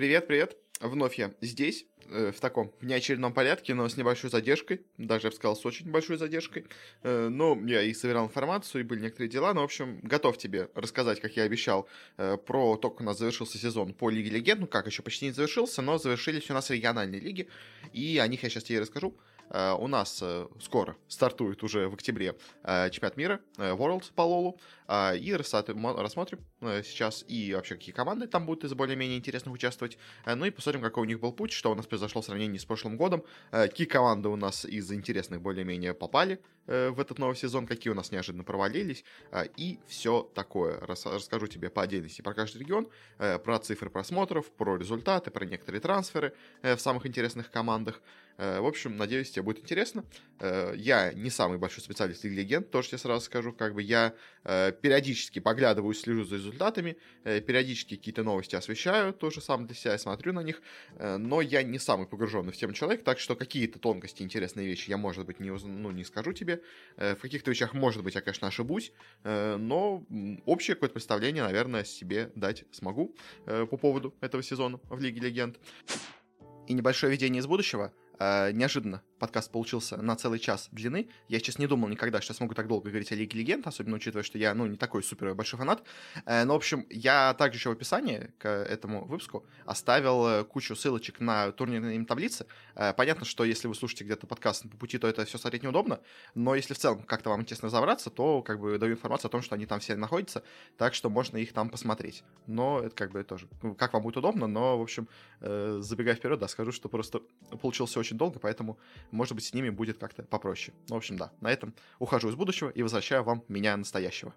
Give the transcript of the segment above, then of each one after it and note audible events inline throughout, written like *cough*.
Привет, привет. Вновь я здесь, э, в таком неочередном порядке, но с небольшой задержкой. Даже, я бы сказал, с очень большой задержкой. Э, но я и собирал информацию, и были некоторые дела. Но, в общем, готов тебе рассказать, как я обещал, э, про то, как у нас завершился сезон по Лиге Легенд. Ну как, еще почти не завершился, но завершились у нас региональные лиги. И о них я сейчас тебе расскажу. Э, у нас э, скоро стартует уже в октябре э, чемпионат мира, World по Лолу, и рассмотрим сейчас и вообще какие команды там будут из более-менее интересных участвовать, ну и посмотрим, какой у них был путь, что у нас произошло в сравнении с прошлым годом, какие команды у нас из интересных более-менее попали в этот новый сезон, какие у нас неожиданно провалились, и все такое. Расскажу тебе по отдельности про каждый регион, про цифры просмотров, про результаты, про некоторые трансферы в самых интересных командах, в общем, надеюсь, тебе будет интересно. Э, я не самый большой специалист Лиги Легенд, тоже тебе сразу скажу. Как бы я э, периодически поглядываю, слежу за результатами, периодически какие-то новости освещаю, тоже сам для себя смотрю на них, но я не самый погруженный в тему человек, так что какие-то тонкости, интересные вещи я, может быть, не, ну, не скажу тебе. В каких-то вещах, может быть, я, конечно, ошибусь, но общее какое-то представление, наверное, себе дать смогу по поводу этого сезона в Лиге Легенд. И небольшое видение из будущего. Э, неожиданно подкаст получился на целый час длины. Я сейчас не думал никогда, что я смогу так долго говорить о Лиге Легенд, особенно учитывая, что я, ну, не такой супер большой фанат. Э, но, в общем, я также еще в описании к этому выпуску оставил э, кучу ссылочек на турнирные им таблицы. Э, понятно, что если вы слушаете где-то подкаст по пути, то это все смотреть неудобно, но если в целом как-то вам интересно разобраться, то как бы даю информацию о том, что они там все находятся, так что можно их там посмотреть. Но это как бы тоже, ну, как вам будет удобно, но, в общем, забегая вперед, да, скажу, что просто получилось очень долго, поэтому может быть, с ними будет как-то попроще. Ну, в общем, да, на этом ухожу из будущего и возвращаю вам меня настоящего.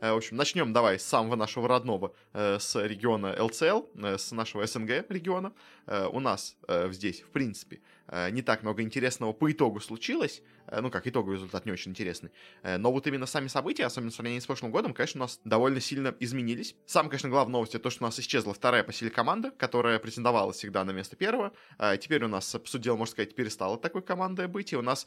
Э, в общем, начнем давай с самого нашего родного, э, с региона ЛЦЛ, э, с нашего СНГ региона. У нас здесь, в принципе, не так много интересного по итогу случилось. Ну, как итоговый результат не очень интересный. Но вот именно сами события, особенно в сравнении с прошлым годом, конечно, у нас довольно сильно изменились. Самая, конечно, главная новость это то, что у нас исчезла вторая по силе команда, которая претендовала всегда на место первого. Теперь у нас, по сути дела, можно сказать, перестала такой командой быть, и у нас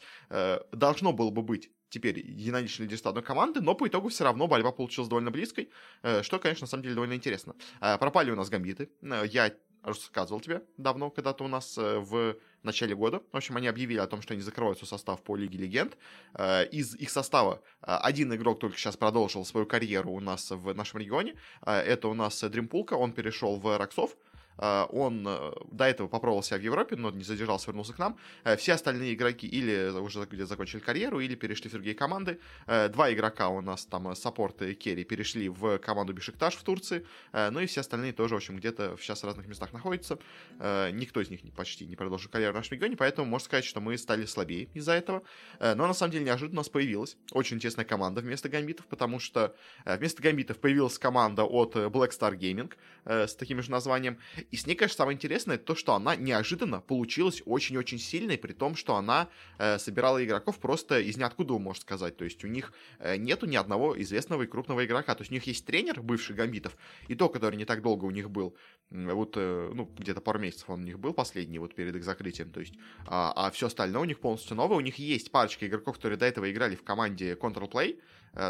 должно было бы быть теперь единоличный лидерство одной команды, но по итогу все равно борьба получилась довольно близкой, э, что, конечно, на самом деле довольно интересно. Э, пропали у нас гамбиты. Э, я рассказывал тебе давно, когда-то у нас в начале года. В общем, они объявили о том, что они закрывают свой состав по Лиге Легенд. Из их состава один игрок только сейчас продолжил свою карьеру у нас в нашем регионе. Это у нас Дримпулка, он перешел в Роксов. А, он э, до этого попробовал себя в Европе, но не задержался, вернулся к нам. Э, все остальные игроки или уже где закончили карьеру, или перешли в другие команды. Э, два игрока у нас там, саппорт и керри, перешли в команду Бешикташ в Турции. Ну и все остальные тоже, в общем, где-то сейчас в разных местах находятся. Никто из них почти не продолжил карьеру в нашем регионе, поэтому можно сказать, что мы стали слабее из-за этого. Но на самом деле неожиданно у нас появилась очень интересная команда вместо гамбитов, потому что вместо гамбитов появилась команда от Black Star Gaming с таким же названием. И с ней, конечно, самое интересное то, что она неожиданно получилась очень-очень сильной, при том, что она э, собирала игроков просто из ниоткуда, можно сказать. То есть у них э, нету ни одного известного и крупного игрока. То есть у них есть тренер, бывший Гамбитов, и то, который не так долго у них был. Вот, э, ну, где-то пару месяцев он у них был последний, вот перед их закрытием. То есть, а, а все остальное у них полностью новое. У них есть парочка игроков, которые до этого играли в команде Control Play,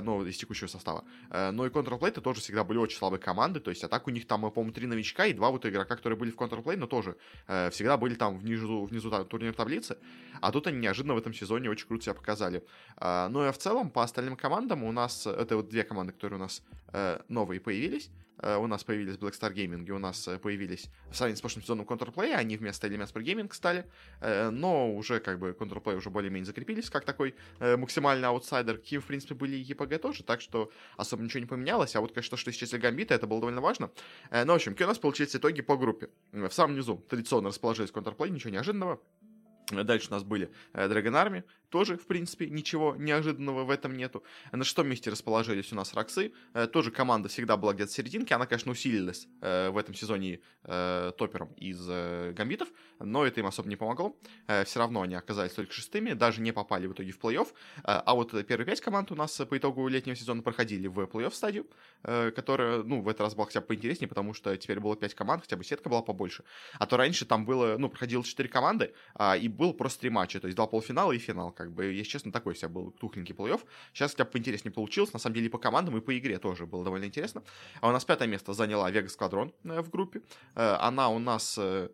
ну, из текущего состава. Э, но и Counterplay тоже всегда были очень слабые команды, то есть а так у них там, по-моему, три новичка и два вот игрока, которые были в Counterplay, но тоже э, всегда были там внизу, внизу там, турнир таблицы, а тут они неожиданно в этом сезоне очень круто себя показали. Ну и в целом по остальным командам у нас, это вот две команды, которые у нас новые появились, Э, у нас появились Black Star Gaming, у нас э, появились в сравнении с прошлым сезоном Counterplay, они вместо Elements Pro Gaming стали, э, но уже как бы Counterplay уже более-менее закрепились как такой максимальный аутсайдер, какие, в принципе, были и EPG тоже, так что особо ничего не поменялось, а вот, конечно, что исчезли гамбиты, это было довольно важно. Ну, в общем, какие у нас получились итоги по группе. В самом низу традиционно расположились Counterplay, ничего неожиданного. Дальше у нас были Dragon Army, тоже, в принципе, ничего неожиданного в этом нету. На шестом месте расположились у нас Роксы. Э, тоже команда всегда была где-то в серединке. Она, конечно, усилилась э, в этом сезоне э, топером из гамбитов, но это им особо не помогло. Все равно они оказались только шестыми, даже не попали в итоге в плей-офф. А вот первые пять команд у нас по итогу летнего сезона проходили в плей-офф стадию, которая, ну, в этот раз была хотя бы поинтереснее, потому что теперь было пять команд, хотя бы сетка была побольше. А то раньше там было, ну, проходило четыре команды, а, и был просто три матча, то есть два полуфинала и финал, как бы, если честно, такой себя был тухленький плей-офф. Сейчас хотя бы поинтереснее получилось, на самом деле и по командам, и по игре тоже было довольно интересно. А у нас пятое место заняла Vegas Squadron в группе. Она у нас Э,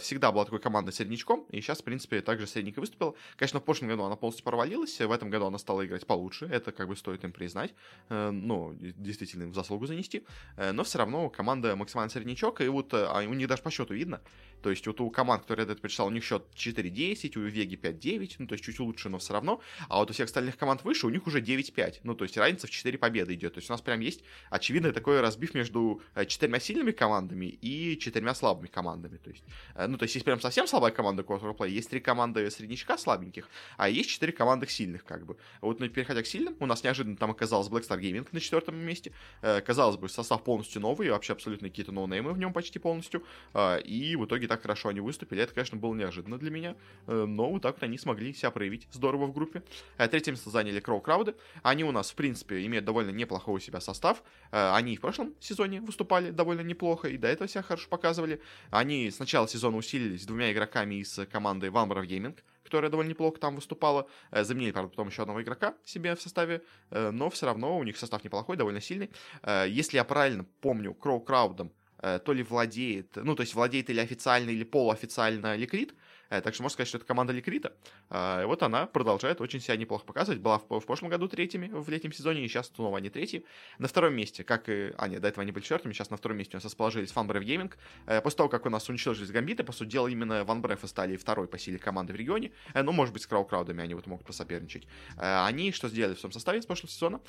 всегда была такой командой среднячком, и сейчас, в принципе, также средненько выступила. Конечно, в прошлом году она полностью провалилась, в этом году она стала играть получше, это как бы стоит им признать, э, ну, действительно им заслугу занести, э, но все равно команда максимально среднячок, и вот а у них даже по счету видно, то есть вот у команд, которые я это прочитал, у них счет 4-10, у Веги 5-9, ну, то есть чуть лучше, но все равно, а вот у всех остальных команд выше, у них уже 9-5, ну, то есть разница в 4 победы идет, то есть у нас прям есть очевидно такой разбив между четырьмя сильными командами и четырьмя слабыми командами, то есть Э, ну, то есть есть прям совсем слабая команда Quarterplay, есть три команды среднячка слабеньких, а есть четыре команды сильных, как бы. Вот, ну, переходя к сильным, у нас неожиданно там оказалось Black Star Gaming на четвертом месте. Э, казалось бы, состав полностью новый, вообще абсолютно какие-то ноунеймы в нем почти полностью. Э, и в итоге так хорошо они выступили. Это, конечно, было неожиданно для меня, э, но вот так вот они смогли себя проявить здорово в группе. Э, третье место заняли Кроу Крауды. Они у нас, в принципе, имеют довольно неплохой у себя состав. Э, они в прошлом сезоне выступали довольно неплохо, и до этого себя хорошо показывали. Они с начала сезона усилились двумя игроками из команды Valmorov Gaming, которая довольно неплохо там выступала. Э, заменили, правда, потом еще одного игрока себе в составе, э, но все равно у них состав неплохой, довольно сильный. Э, если я правильно помню, Кроу Краудом то ли владеет, ну, то есть владеет или официально, или полуофициально Ликрит, так что можно сказать, что это команда Likkrit а. А, вот она продолжает очень себя неплохо показывать. Была в, прошлом году третьими в летнем сезоне, и сейчас снова они третьи. На втором месте, как и... А, нет, до этого они были четвертыми, сейчас на втором месте у нас расположились One Breath Gaming. Э, после того, как у нас уничтожились Гамбиты, по сути дела, именно One Breath ы стали второй по силе команды в регионе. Э, ну, может быть, с CrowCrowd ами они вот могут посоперничать. Они что сделали в своем составе с прошлого сезона?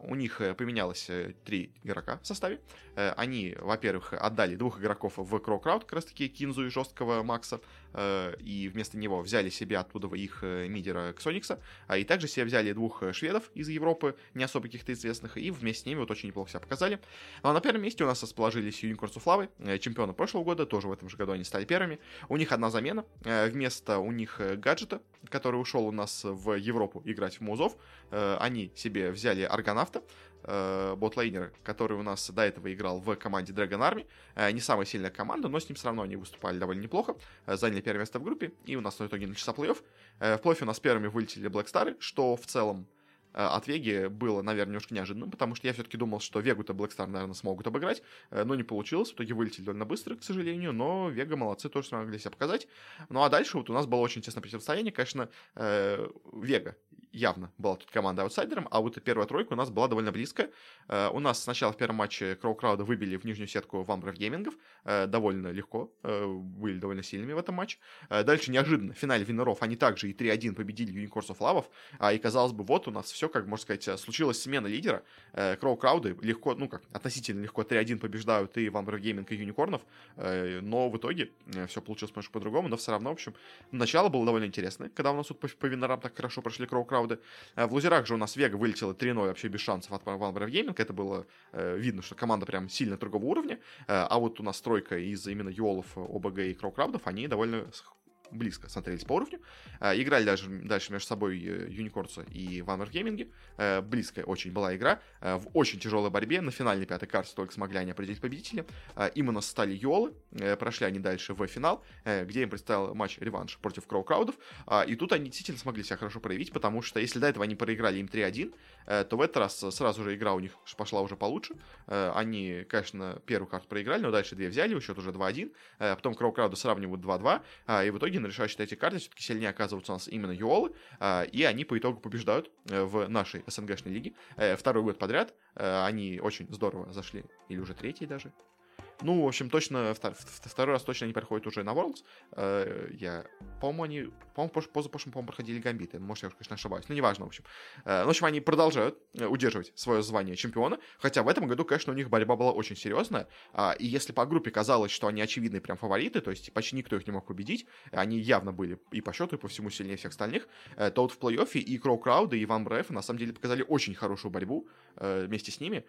У них поменялось три игрока в составе. Они, во-первых, отдали двух игроков в CrowCrowd, как раз таки Кинзу и жесткого Макса. Э, и вместо него взяли себе оттуда их э, мидера Ксоникса, а и также себе взяли двух э, шведов из Европы, не особо каких-то известных, и вместе с ними вот очень неплохо себя показали. Ну, а на первом месте у нас расположились of Lava, чемпионы прошлого года, тоже в этом же году они стали первыми. У них одна замена, вместо у них гаджета, который ушел у нас в Европу играть в Музов, они себе взяли Аргонавта, э, ботлейнер, который у нас до этого играл в команде Dragon Army. Э, не самая сильная команда, но с ним все равно они выступали довольно неплохо. Э, заняли первое место в группе, и у нас в итоге начался плей-офф. Э, в плей-оффе у нас первыми вылетели Black Star, что в целом от Веги было, наверное, немножко неожиданным, потому что я все-таки думал, что Вегу-то Black Star, наверное, смогут обыграть, но не получилось, в итоге вылетели довольно быстро, к сожалению, но Вега молодцы, тоже смогли себя показать. Ну а дальше вот у нас было очень тесное противостояние, конечно, Вега явно была тут команда аутсайдером, а вот первая тройка у нас была довольно близкая. Э, у нас сначала в первом матче CrowCrowd а выбили в нижнюю сетку One Breath Gaming ов, э, довольно легко, э, были довольно сильными в этом матче. Дальше неожиданно в финале winner ов они также и 3-1 победили of Love, а и казалось бы, вот у нас все, как можно сказать, случилась смена лидера. CrowCrowd ы легко, ну как, относительно легко 3-1 побеждают и One Breath Gaming, и Unicorn ов, но в итоге все получилось немножко по-другому, но все равно, в общем, начало было довольно интересное, когда у нас тут по, по winner ам так хорошо прошли CrowCrowd ы, правда. Э, в лузерах же у нас Вега вылетела 3-0 вообще без шансов от Valve Gaming. Это было э, видно, что команда прям сильно другого уровня. Э, а вот у нас тройка из именно Юолов, ОБГ и Кроукрабдов, они довольно близко смотрелись по уровню. А, играли даже дальше между собой Юникорца и Ванвер Гейминги. А, близкая очень была игра. А, в очень тяжелой борьбе на финальной пятой карте только смогли они определить победителя. Им у нас стали Йолы. Прошли они дальше в финал, где им предстоял матч-реванш против Кроу Краудов. И тут они действительно смогли себя хорошо проявить, потому что если до этого они проиграли им 3-1, то в этот раз сразу же игра у них пошла уже получше. Они, конечно, первую карту проиграли, но дальше две взяли, счет уже 2-1. Потом Кроу Крауду сравнивают 2-2. И в итоге на решающей третьей карте все-таки сильнее оказываются у нас именно Юолы, а, и они по итогу побеждают э, в нашей СНГшной лиге. Э, второй год подряд э, они очень здорово зашли, или уже третий даже, ну, в общем, точно, второй раз точно они проходят уже на Worlds. Э, я, по-моему, они, по-моему, позапрошлом, по-моему, проходили гамбиты. Может, я, конечно, ошибаюсь. Но неважно, в общем. Э, в общем, они продолжают э, удерживать свое звание чемпиона. Хотя в этом году, конечно, у них борьба была очень серьезная. А, и если по группе казалось, что они очевидные прям фавориты, то есть почти никто их не мог победить, они явно были и по счету, и по всему сильнее всех остальных, то вот в плей-оффе и Кроу Крауда, и Ван Бреф на самом деле показали очень хорошую борьбу вместе с ними.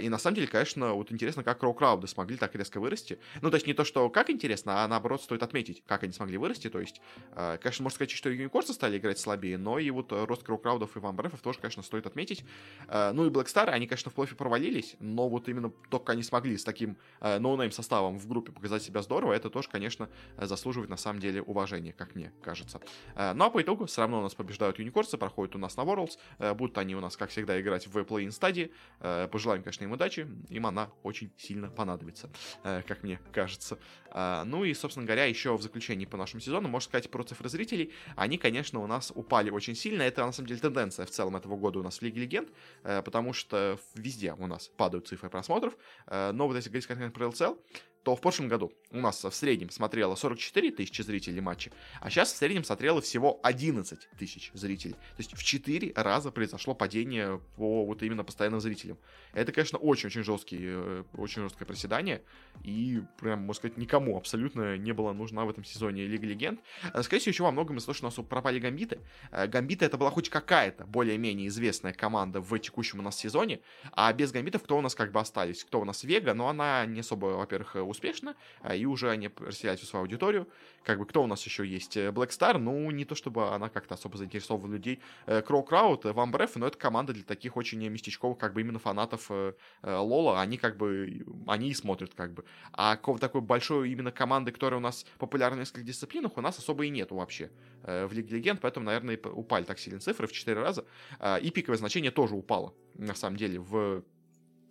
И на самом деле, конечно, вот интересно, как Кроу Крауды смогли так резко вырасти. Ну, то есть не то, что как интересно, а наоборот стоит отметить, как они смогли вырасти. То есть, э, конечно, можно сказать, что Unicorns ы стали играть слабее, но и вот рост CrowCrowd ов и One Breath ов тоже, конечно, стоит отметить. Э, ну и Black Star ы, они, конечно, в плей провалились, но вот именно только они смогли с таким э, no name составом в группе показать себя здорово, это тоже, конечно, заслуживает на самом деле уважения, как мне кажется. Э, ну а по итогу все равно у нас побеждают Unicorns ы, проходят у нас на Worlds, э, будут они у нас, как всегда, играть в плей-ин стадии. Э, пожелаем, конечно, им удачи, им она очень сильно понадобится, э, как мне кажется. Э, ну и, собственно говоря, еще в заключении по нашему сезону, можно сказать, про цифры зрителей, они, конечно, у нас упали очень сильно, это, на самом деле, тенденция в целом этого года у нас в Лиге Легенд, э, потому что везде у нас падают цифры просмотров, э, но вот если говорить конкретно про LCL, то в прошлом году у нас в среднем смотрело 44 тысячи зрителей матча, а сейчас в среднем смотрело всего 11 тысяч зрителей. То есть в 4 раза произошло падение по вот именно постоянным зрителям. Это, конечно, очень-очень жесткий, э, очень жесткое проседание, и прям, можно сказать, никому абсолютно не было нужна в этом сезоне Лига Легенд. Э, скорее всего, еще во многом из-за того, что у нас пропали Гамбиты. Э, Гамбиты это была хоть какая-то более-менее известная команда в текущем у нас сезоне, а без Гамбитов кто у нас как бы остались? Кто у нас Вега, но она не особо, во-первых, успешно, а, и уже они расселяют всю свою аудиторию. Как бы кто у нас еще есть? Э, Black Star, ну, не то чтобы она как-то особо заинтересовала людей. Кроу Крауд, Ван Бреф, но это команда для таких очень местечковых, как бы именно фанатов э, э, Лола, они как бы, они и смотрят как бы. А какого такой большой именно команды, которая у нас популярна в нескольких дисциплинах, у нас особо и нету вообще в Лиге Легенд, поэтому, наверное, упали так сильно цифры в 4 раза. А, и пиковое значение тоже упало, на самом деле, в...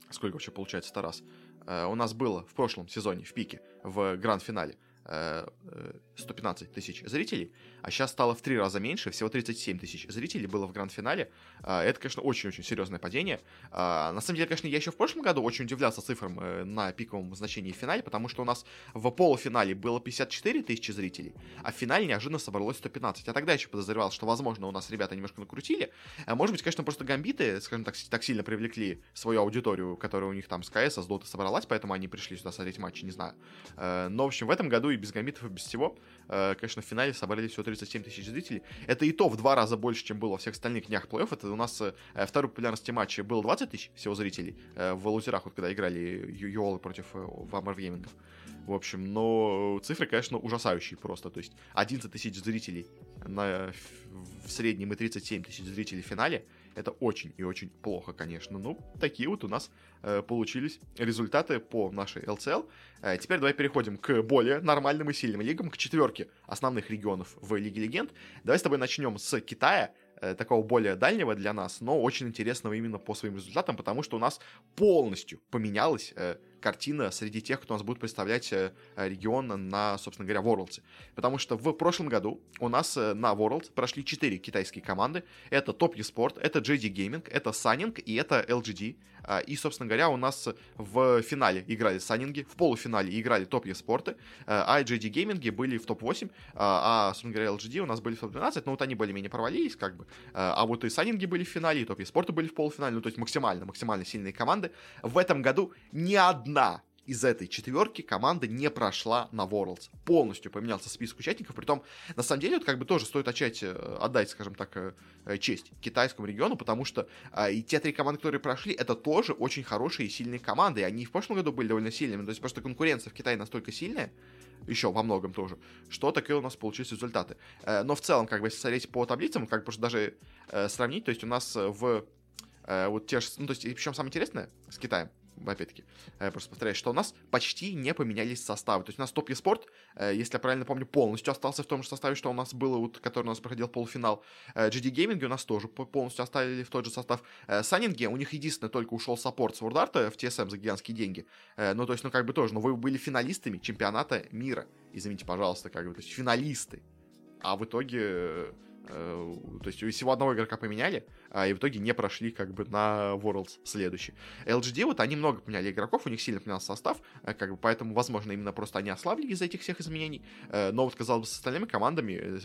Сколько вообще получается 100 раз? Э, у нас было в прошлом сезоне в пике в гранд-финале 115 э, тысяч зрителей, а сейчас стало в три раза меньше, всего 37 тысяч зрителей было в гранд-финале. А, это, конечно, очень-очень серьезное падение. А, на самом деле, конечно, я еще в прошлом году очень удивлялся цифрам э, на пиковом значении в финале, потому что у нас в полуфинале было 54 тысячи зрителей, а в финале неожиданно собралось 115. Я тогда еще подозревал, что, возможно, у нас ребята немножко накрутили. А, может быть, конечно, просто гамбиты, скажем так, так сильно привлекли свою аудиторию, которая у них там с КС, с Доты собралась, поэтому они пришли сюда смотреть матчи, не знаю. Э, но, в общем, в этом году и без гамбитов, и без всего, конечно, в финале собрали всего 37 тысяч зрителей. Это и то в два раза больше, чем было во всех остальных днях плей-офф. Это у нас э, второй популярности матча было 20 тысяч всего зрителей э, в лузерах, вот когда играли Юолы против э, Вамар Геймингов. В общем, но цифры, конечно, ужасающие просто. То есть 11 тысяч зрителей на, в среднем и 37 тысяч зрителей в финале. Это очень и очень плохо, конечно. Ну, такие вот у нас э, получились результаты по нашей LCL. Э, теперь давай переходим к более нормальным и сильным лигам, к четверке основных регионов в Лиге Легенд. Давай с тобой начнем с Китая, э, такого более дальнего для нас, но очень интересного именно по своим результатам, потому что у нас полностью поменялась э, картина среди тех, кто у нас будет представлять э, регион на, собственно говоря, Worlds. Потому что в прошлом году у нас э, на Worlds прошли 4 китайские команды. Это Top eSport, это JD Gaming, это Sunning и это LGD. А, и, собственно говоря, у нас в финале играли Саннинги, в полуфинале играли топ eSport, э, а JD Gaming были в топ-8, а, а, собственно говоря, LGD у нас были в топ-12, но вот они более-менее провалились, как бы. А вот и Саннинги были в финале, и топ eSport были в полуфинале, ну, то есть максимально, максимально сильные команды. В этом году ни одна одна из этой четверки команда не прошла на Worlds. Полностью поменялся список участников. Притом, на самом деле, вот как бы тоже стоит отчать, э, отдать, скажем так, э, э, честь китайскому региону, потому что а, и те три команды, которые прошли, это тоже очень хорошие и сильные команды. И они в прошлом году были довольно сильными. То есть просто конкуренция в Китае настолько сильная, еще во многом тоже, что такие у нас получились результаты. Но в целом, как бы, если смотреть по таблицам, как бы даже сравнить, то есть у нас в вот те же, ну, то есть, причем самое интересное с Китаем, опять-таки, я просто повторяю, что у нас почти не поменялись составы. То есть у нас топ спорт, э, если я правильно помню, полностью остался в том же составе, что у нас было, вот, который у нас проходил полуфинал. GD Gaming у нас тоже полностью оставили в тот же состав. Э, Саннинге, у них единственное только ушел саппорт Свордарта в TSM за гигантские деньги. Э, ну, то есть, ну, как бы тоже, но вы были финалистами чемпионата мира. Извините, пожалуйста, как бы, то есть финалисты. А в итоге Э, то есть всего одного игрока поменяли, а, и в итоге не прошли как бы на Worlds следующий. LGD вот они много поменяли игроков, у них сильно поменялся состав, э, как бы поэтому, возможно, именно просто они ослабли из-за этих всех изменений. Э, но вот, казалось бы, с остальными командами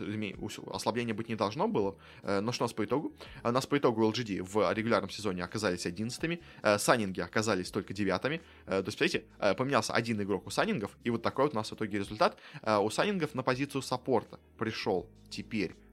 ослабления быть не должно было. Но что у нас по итогу? У нас по итогу LGD в регулярном сезоне оказались одиннадцатыми, Саннинги оказались только девятыми. То есть, смотрите, поменялся один игрок у Саннингов, и вот такой вот у нас в итоге результат. У Саннингов на позицию саппорта пришел теперь э,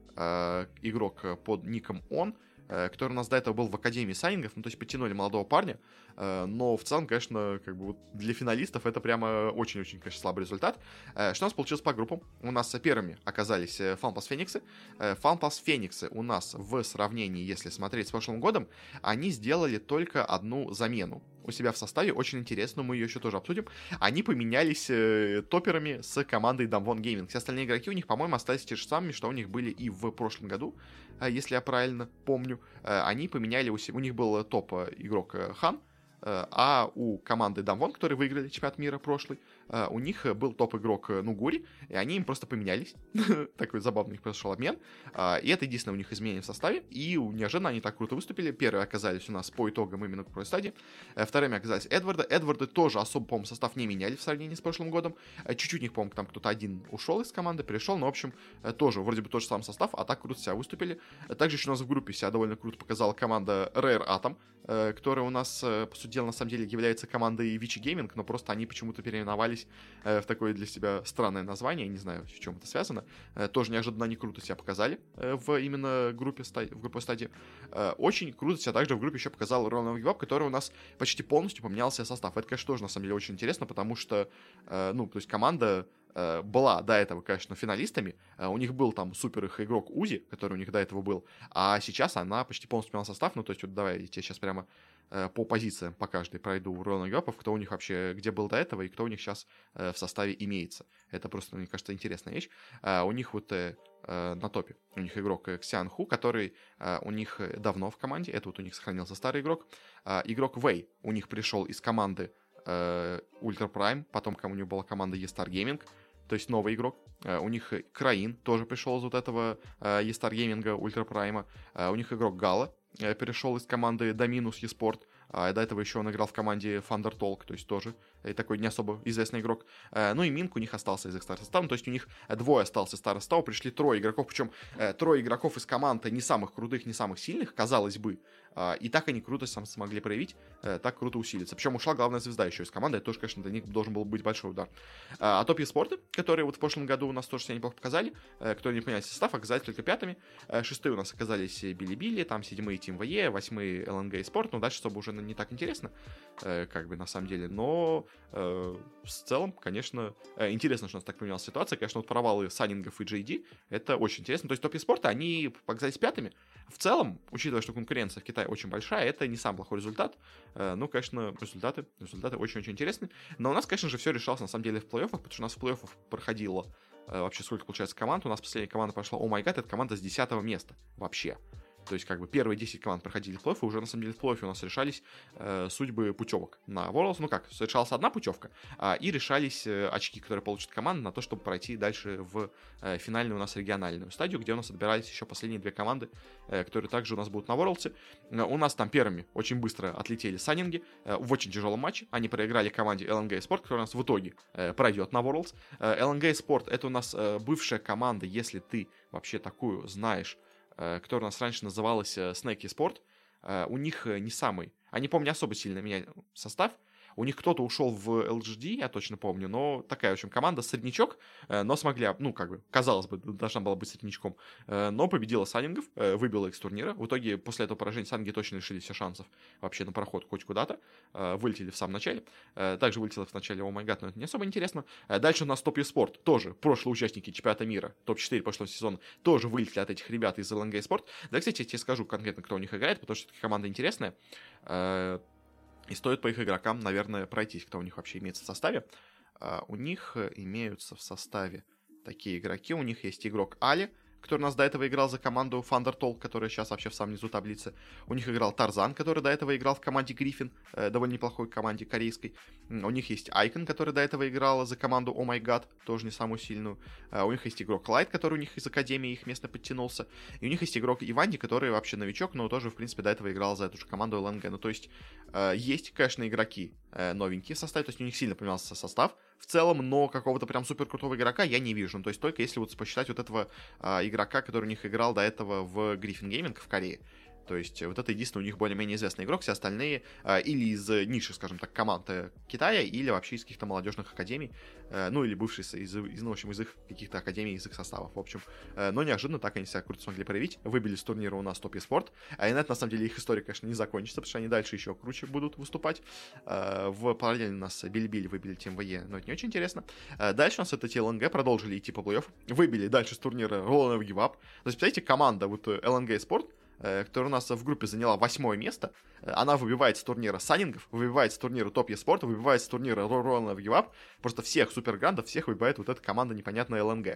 игрок под ником он, э, который у нас до этого был в Академии сайнингов, ну, то есть подтянули молодого парня, э, но в целом, конечно, как бы вот для финалистов это прямо очень-очень, конечно, слабый результат. Э, что у нас получилось по группам? У нас первыми оказались Фанпас Фениксы. Фанпас Фениксы у нас в сравнении, если смотреть с прошлым годом, они сделали только одну замену у себя в составе, очень интересно, мы ее еще тоже обсудим. Они поменялись э, топерами с командой Damwon Gaming. Все остальные игроки у них, по-моему, остались те же самыми, что у них были и в прошлом году, э, если я правильно помню. Э, они поменяли, у, у них был топ э, э, Хан, э, а у команды Дамвон, которые выиграли чемпионат мира прошлый, у них был топ-игрок Нугури, и они им просто поменялись. *laughs* Такой забавный их произошел обмен. И это единственное у них изменение в составе. И неожиданно они так круто выступили. Первые оказались у нас по итогам именно в стадии. Э, вторыми оказались Эдварда. Эдварды тоже особо, по-моему, состав не меняли в сравнении с прошлым годом. Э, чуть-чуть них, по-моему, там кто-то один ушел из команды, перешел. Но, в общем, э, тоже вроде бы тот же самый состав, а так круто себя выступили. Также еще у нас в группе себя довольно круто показала команда Rare Atom, которая у нас, по сути дела, на самом деле является командой Вичи Gaming, но просто они почему-то переименовались в такое для себя странное название. не знаю, с чем это связано. Тоже неожиданно они круто себя показали в именно группе, в группе стадии. Очень круто себя также в группе еще показал Ронald Гибаб, который у нас почти полностью поменялся состав. Это, конечно, тоже на самом деле очень интересно, потому что, э, ну, то есть команда э, была до этого, конечно, финалистами. Э, у них был там супер их игрок Узи, который у них до этого был, а сейчас она почти полностью поменяла состав. Ну, то есть, вот давай я тебе сейчас прямо э, по позициям по каждой пройду Ронald Гапов, кто у них вообще, где был до этого и кто у них сейчас э, в составе имеется. Это просто, мне кажется, интересная вещь. Э, у них вот э, э, на топе. У них игрок Ксян Ху, который э, у них давно в команде. Это вот у них сохранился старый игрок. Э, игрок Вэй у них пришел из команды э, Ultra Prime, потом у него была команда E-Star Gaming, то есть новый игрок. У них Краин тоже пришел из вот этого E-Star Gaming Prime. Uh, у них игрок Гала перешел из команды Dominus eSport. А до этого еще он играл в команде Thunder Talk, то есть тоже такой не особо известный игрок. Э, ну и Минк у них остался из их старого состава, то есть у них двое остался из старого состава, пришли трое игроков, причем э, трое игроков из команды не самых крутых, не самых сильных, казалось бы, и так они круто сам смогли проявить, э, так круто усилиться. Причем ушла главная звезда еще из команды, это тоже, конечно, для них должен был быть большой удар. А, а топ спорты, которые вот в прошлом году у нас тоже себя неплохо показали, которые не поменяли состав, оказались только пятыми. Шестые у нас оказались Билли-Билли, там седьмые Тим ВЕ, восьмые ЛНГ и Спорт, но дальше чтобы уже не так интересно, как бы на самом деле, но э, в целом, конечно, э, интересно, что у нас так поменялась ситуация. Конечно, вот провалы Саннингов и JD, это очень интересно. То есть топ спорта, они показались пятыми. В целом, учитывая, что конкуренция в Китае очень большая, это не самый плохой результат. Э, ну, конечно, результаты, результаты очень-очень интересны. Но у нас, конечно же, все решалось на самом деле в плей-оффах, потому что у нас в плей-оффах проходило э, вообще сколько получается команд. У нас последняя команда прошла, о май гад, это команда с 10 места вообще. То есть, как бы, первые 10 команд проходили в плей-офф, и уже, на самом деле, в плей-оффе у нас решались э, судьбы путевок на Worlds. Ну как, совершалась одна путевка, э, и решались э, очки, которые получит команда на то, чтобы пройти дальше в э, финальную у нас региональную стадию, где у нас отбирались еще последние две команды, э, которые также у нас будут на Worlds. Э, у нас там первыми очень быстро отлетели Саннинги э, в очень тяжелом матче. Они проиграли команде LNG Sport, которая у нас в итоге э, пройдет на Worlds. Э, LNG Sport это у нас э, бывшая команда, если ты вообще такую знаешь, которая у нас раньше называлась Snake Sport, э, у них э, не самый... Они, помню, особо сильно меняли состав, у них кто-то ушел в LGD, я точно помню, но такая, в общем, команда среднячок, э, но смогли, ну, как бы, казалось бы, должна была быть среднячком, э, но победила Санингов, э, выбила их с турнира. В итоге, после этого поражения Санги точно лишились все шансов вообще на проход хоть куда-то. Вылетели в самом начале. Также вылетела в начале гад, но это не особо интересно. Дальше у нас Топ Спорт, тоже прошлые участники чемпионата мира, топ-4 прошлого сезона, тоже вылетели от этих ребят из ЛНГ Спорт. Да, кстати, я тебе скажу конкретно, кто у них играет, потому что команда интересная. И стоит по их игрокам, наверное, пройтись, кто у них вообще имеется в составе. Uh, у них имеются в составе такие игроки. У них есть игрок Али, который у нас до этого играл за команду Thunder Talk, которая сейчас вообще в самом низу таблицы. У них играл Тарзан, который до этого играл в команде Гриффин, э, довольно неплохой команде корейской. У них есть Айкон, который до этого играл за команду Oh My God, тоже не самую сильную. Э, у них есть игрок Лайт, который у них из Академии их место подтянулся. И у них есть игрок Иванди, который вообще новичок, но тоже, в принципе, до этого играл за эту же команду ЛНГ. Ну, то есть, э, есть, конечно, игроки э, новенькие в составе, то есть у них сильно поменялся состав в целом, но какого-то прям супер крутого игрока я не вижу. Ну, то есть только если вот посчитать вот этого а, игрока, который у них играл до этого в Griffin Gaming в Корее. То есть вот это единственный у них более-менее известный игрок, все остальные э, или из ниши, скажем так, команд Китая, или вообще из каких-то молодежных академий, э, ну или бывшие из, из, ну, в общем, из их каких-то академий, из их составов, в общем. Э, но неожиданно так они себя круто смогли проявить, выбили с турнира у нас Топ Спорт, а и на это, на самом деле, их история, конечно, не закончится, потому что они дальше еще круче будут выступать. Э, в параллельно нас Билибили выбили Тим ВЕ, но это не очень интересно. Э, дальше у нас это ТЛНГ продолжили идти по плей-офф, выбили дальше с турнира Roll Give Up. То есть, представляете, команда вот LNG Спорт, Э, которая у нас в группе заняла восьмое место. Э, она выбивает с турнира Санингов, выбивает с турнира Топ Спорта, выбивает с турнира Ролана в Гивап. Просто всех суперграндов, всех выбивает вот эта команда непонятная ЛНГ.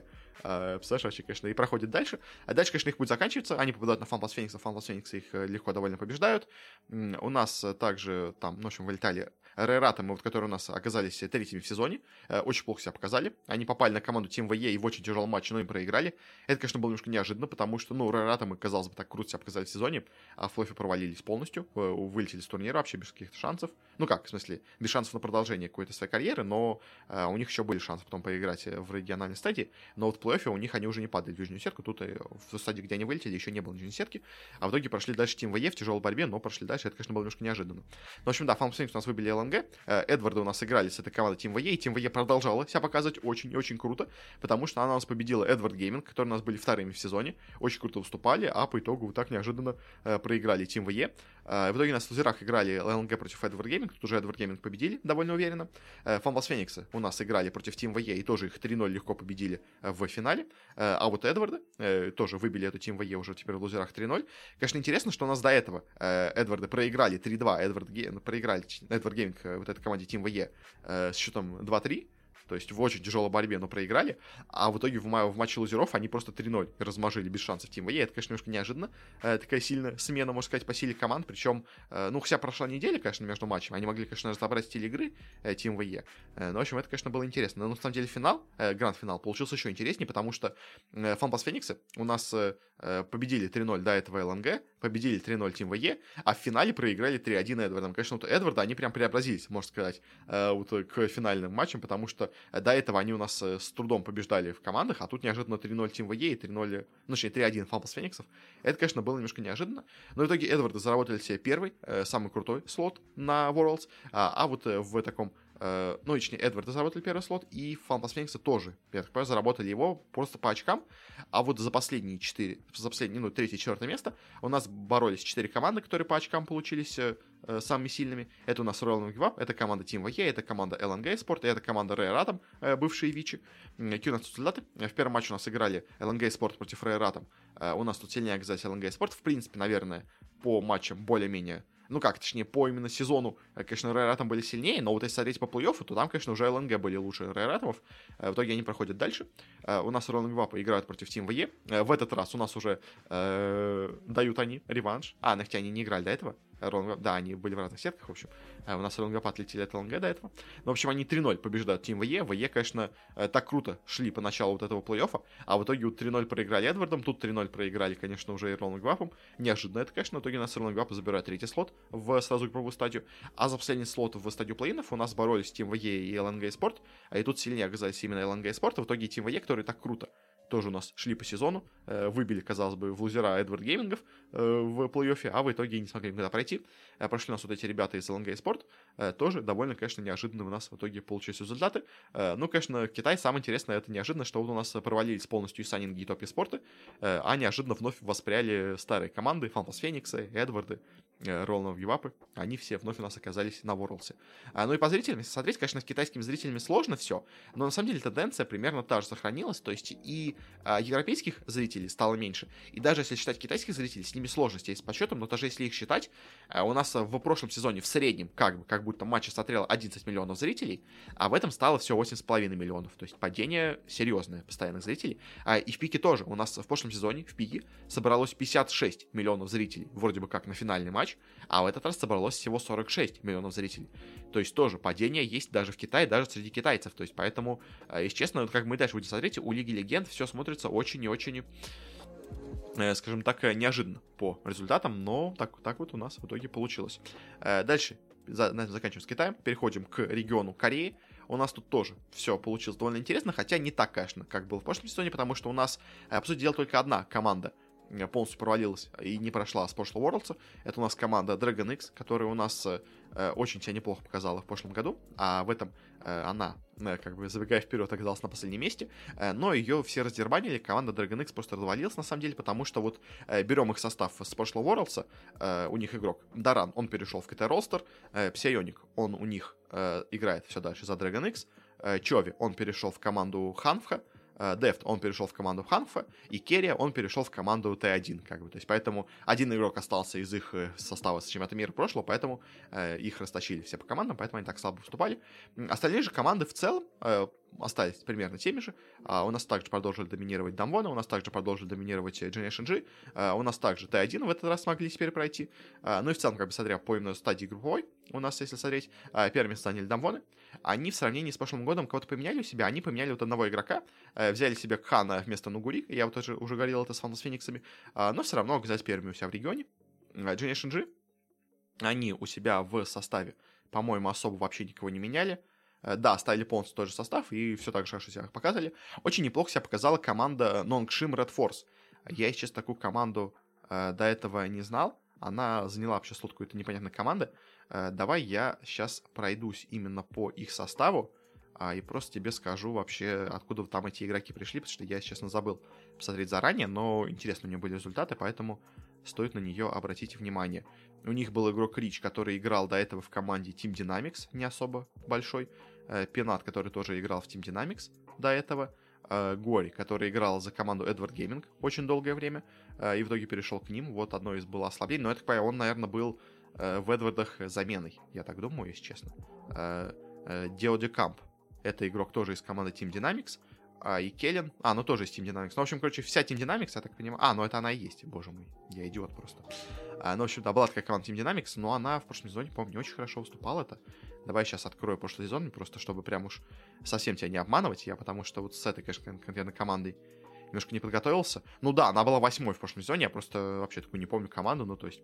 Э, представляешь, вообще, конечно, и проходит дальше. А дальше, конечно, их будет заканчиваться. Они попадают на Фанплас Феникса, Фанплас Феникса их легко довольно побеждают. У нас также там, ну, в общем, вылетали Рейратом, вот, которые у нас оказались третьими в сезоне, э, очень плохо себя показали. Они попали на команду Team VE и в очень тяжелом матче, но им проиграли. Это, конечно, было немножко неожиданно, потому что, ну, Рейратом, казалось бы, так круто себя показали в сезоне, а плей провалились полностью, э, вылетели с турнира вообще без каких-то шансов. Ну как, в смысле, без шансов на продолжение какой-то своей карьеры, но э, у них еще были шансы потом поиграть в региональной стадии, но вот в плей у них они уже не падали в южную сетку, тут в стадии, где они вылетели, еще не было южной сетки, а в итоге прошли дальше Team WE в тяжелой борьбе, но прошли дальше, это, конечно, было немножко неожиданно. Ну, в общем, да, FunPlus у нас выбили LNG, Эд Эдварда у нас играли с этой командой Team WE, и Team WE продолжала себя показывать очень и очень круто, потому что она у нас победила Edward Gaming, которые у нас были вторыми в сезоне, очень круто выступали, а по итогу вот так неожиданно э, проиграли Team WE. Э, в итоге у нас в лузерах играли LNG против Edward Gaming, тут уже Edward Gaming победили довольно уверенно. Э, Феникса у нас играли против Team WE и тоже их 3-0 легко победили э, в финале. Э, а вот Эдварда э, тоже выбили эту Team VE уже теперь в лузерах 3-0. Конечно, интересно, что у нас до этого э, Эдварды проиграли 3-2, Эдвард Ге... проиграли Эдвард Гейминг э, вот этой команде Team VE э, с счетом 2-3, то есть в очень тяжелой борьбе, но проиграли, а в итоге в, в матче лузеров они просто 3-0 размажили без шансов Team VE, это, конечно, немножко неожиданно, э, такая сильная смена, можно сказать, по силе команд, причем, э, ну, вся прошла неделя, конечно, между матчами, они могли, конечно, разобрать стиль игры э, Team VE, э, но, в общем, это, конечно, было интересно, но, на самом деле, финал, э, гранд-финал получился еще интереснее, потому что э, Фанпас Фениксы у нас э победили 3-0 до этого ЛНГ, победили 3-0 Team VE, а в финале проиграли 3-1 Эдвардом. Конечно, вот Эдварда, они прям преобразились, можно сказать, э, вот к финальным матчам, потому что до этого они у нас э, с трудом побеждали в командах, а тут неожиданно 3-0 Team VE и 3-0, ну, точнее, 3-1 Фампас Фениксов. Это, конечно, было немножко неожиданно, но в итоге Эдварды заработали себе первый, э, самый крутой слот на Worlds, а, а вот в таком Э, ну, точнее, Эдварда заработали первый слот, и Фанпас Феникса тоже, я так понимаю, заработали его просто по очкам, а вот за последние четыре, за последние, ну, третье, четвертое место у нас боролись четыре команды, которые по очкам получились э, э самыми сильными. Это у нас Royal Give это команда Team VE, это команда LNG Sport, это команда Rare Atom, э, бывшие Вичи. Какие у нас тут результаты? В первом матче у нас играли LNG Sport против Rare Atom. Э, у нас тут сильнее оказались LNG Sport. В принципе, наверное, по матчам более-менее ну как, точнее, по именно сезону, э, конечно, Рейратом были сильнее, но вот если смотреть по плей-оффу, то там, конечно, уже ЛНГ были лучше Рейратомов. Э, в итоге они проходят дальше. Э, у нас Роллинг Вапа играют против Team VE. В этот раз у нас уже э, дают они реванш. А, хотя они не играли до этого. Ронга, да, они были в разных сетках, в общем. У нас Ронгапад летели от ЛНГ до этого. Но, в общем, они 3-0 побеждают Team VE. VE, конечно, так круто шли по началу вот этого плей-оффа, а в итоге вот 3-0 проиграли Эдвардом, тут 3-0 проиграли, конечно, уже и Ронгвапом. Неожиданно это, конечно, в итоге нас Ронгвапа забирает третий слот в сразу групповую стадию. А за последний слот в стадию плей-инов у нас боролись Team VE и LNG Sport, а и тут сильнее оказались именно LNG Sport, в итоге Team VE, который так круто тоже у нас шли по сезону, э, выбили, казалось бы, в лузера Эдвард Геймингов э, в плей-оффе, а в итоге не смогли никуда пройти. Э, прошли у нас вот эти ребята из LNG Sport, тоже довольно, конечно, неожиданно у нас в итоге получились результаты. Ну, конечно, Китай, самое интересное, это неожиданно, что вот у нас провалились полностью и Санинги, и Топи Спорты, а неожиданно вновь воспряли старые команды, Фантас Фениксы, Эдварды, Ролланов Гивапы, они все вновь у нас оказались на Ворлсе. Ну и по зрителям, если смотреть, конечно, с китайскими зрителями сложно все, но на самом деле тенденция примерно та же сохранилась, то есть и а, европейских зрителей стало меньше. И даже если считать китайских зрителей, с ними сложности есть с подсчетом, но даже если их считать, а, у нас в прошлом сезоне в среднем, как бы, как будто матч смотрело 11 миллионов зрителей, а в этом стало все 8,5 миллионов. То есть падение серьезное постоянных зрителей. А, и в пике тоже. У нас в прошлом сезоне в пике собралось 56 миллионов зрителей, вроде бы как на финальный матч, а в этот раз собралось всего 46 миллионов зрителей. То есть тоже падение есть даже в Китае, даже среди китайцев. То есть поэтому, если честно, вот как мы дальше будем смотреть, у Лиги Легенд все смотрится очень и очень э, скажем так, э, неожиданно по результатам, но так, так вот у нас в итоге получилось. Э, дальше, за, на этом заканчиваем с Китаем, переходим к региону Кореи. У нас тут тоже все получилось довольно интересно, хотя не так, конечно, как было в прошлом сезоне, потому что у нас, по сути дела, только одна команда полностью провалилась и не прошла с прошлого Worlds. Это у нас команда Dragon X, которая у нас очень себя неплохо показала в прошлом году, а в этом она, как бы забегая вперед, оказалась на последнем месте, но ее все раздербанили, команда Dragon X просто развалилась на самом деле, потому что вот берем их состав с прошлого Worlds, у них игрок Даран, он перешел в КТ Ростер, Псионик, он у них играет все дальше за Dragon X, Чови, он перешел в команду Ханфха, Дефт, он перешел в команду Ханфа, и Керри, он перешел в команду Т1, как бы, то есть поэтому один игрок остался из их э, состава с чемпионата мира прошлого, поэтому э, их растащили все по командам, поэтому они так слабо выступали. Остальные же команды в целом э, остались примерно теми же. А у нас также продолжили доминировать Дамвона, у нас также продолжили доминировать Generation G, а у нас также Т1 в этот раз смогли теперь пройти. А, ну и в целом, как бы смотря по именно стадии групповой, у нас, если смотреть, а, первое место заняли Дамвоны. Они в сравнении с прошлым годом кого-то поменяли у себя, они поменяли вот одного игрока, а, взяли себе Хана вместо Нугури, я вот тоже уже говорил это с Фантас Фениксами, а, но все равно оказались первыми у себя в регионе. Generation G, они у себя в составе, по-моему, особо вообще никого не меняли. Э, да, ставили полностью тот же состав и все так же хорошо себя показали. Очень неплохо себя показала команда Нонгшим Red Force. Я, честно, такую команду э, до этого не знал. Она заняла вообще слот какой-то непонятной команды. Э, давай я сейчас пройдусь именно по их составу э, и просто тебе скажу вообще, откуда там эти игроки пришли, потому что я, честно, забыл посмотреть заранее, но интересно у нее были результаты, поэтому стоит на нее обратить внимание. У них был игрок Рич, который играл до этого в команде Team Dynamics, не особо большой. Э, Пенат, который тоже играл в Team Dynamics до этого, э, Гори, который играл за команду Edward Gaming очень долгое время, и в итоге перешел к ним. Вот одно из было ослаблений, но это, он, наверное, был в Эдвардах заменой, я так думаю, если честно. Диоди Камп, это игрок тоже из команды Team Dynamics, а, и Келлен, а, ну тоже из Team Dynamics. Ну, в общем, короче, вся Team Dynamics, я так понимаю, а, ну это она и есть, боже мой, я идиот просто. Ну, в общем, да, была такая команда Team Dynamics, но она в прошлом сезоне, по-моему, не очень хорошо выступала. Это Давай сейчас открою прошлый сезон, просто чтобы прям уж совсем тебя не обманывать. Я потому что вот с этой, конечно, конкретно командой немножко не подготовился. Ну да, она была восьмой в прошлом сезоне, я просто вообще такую не помню команду, ну то есть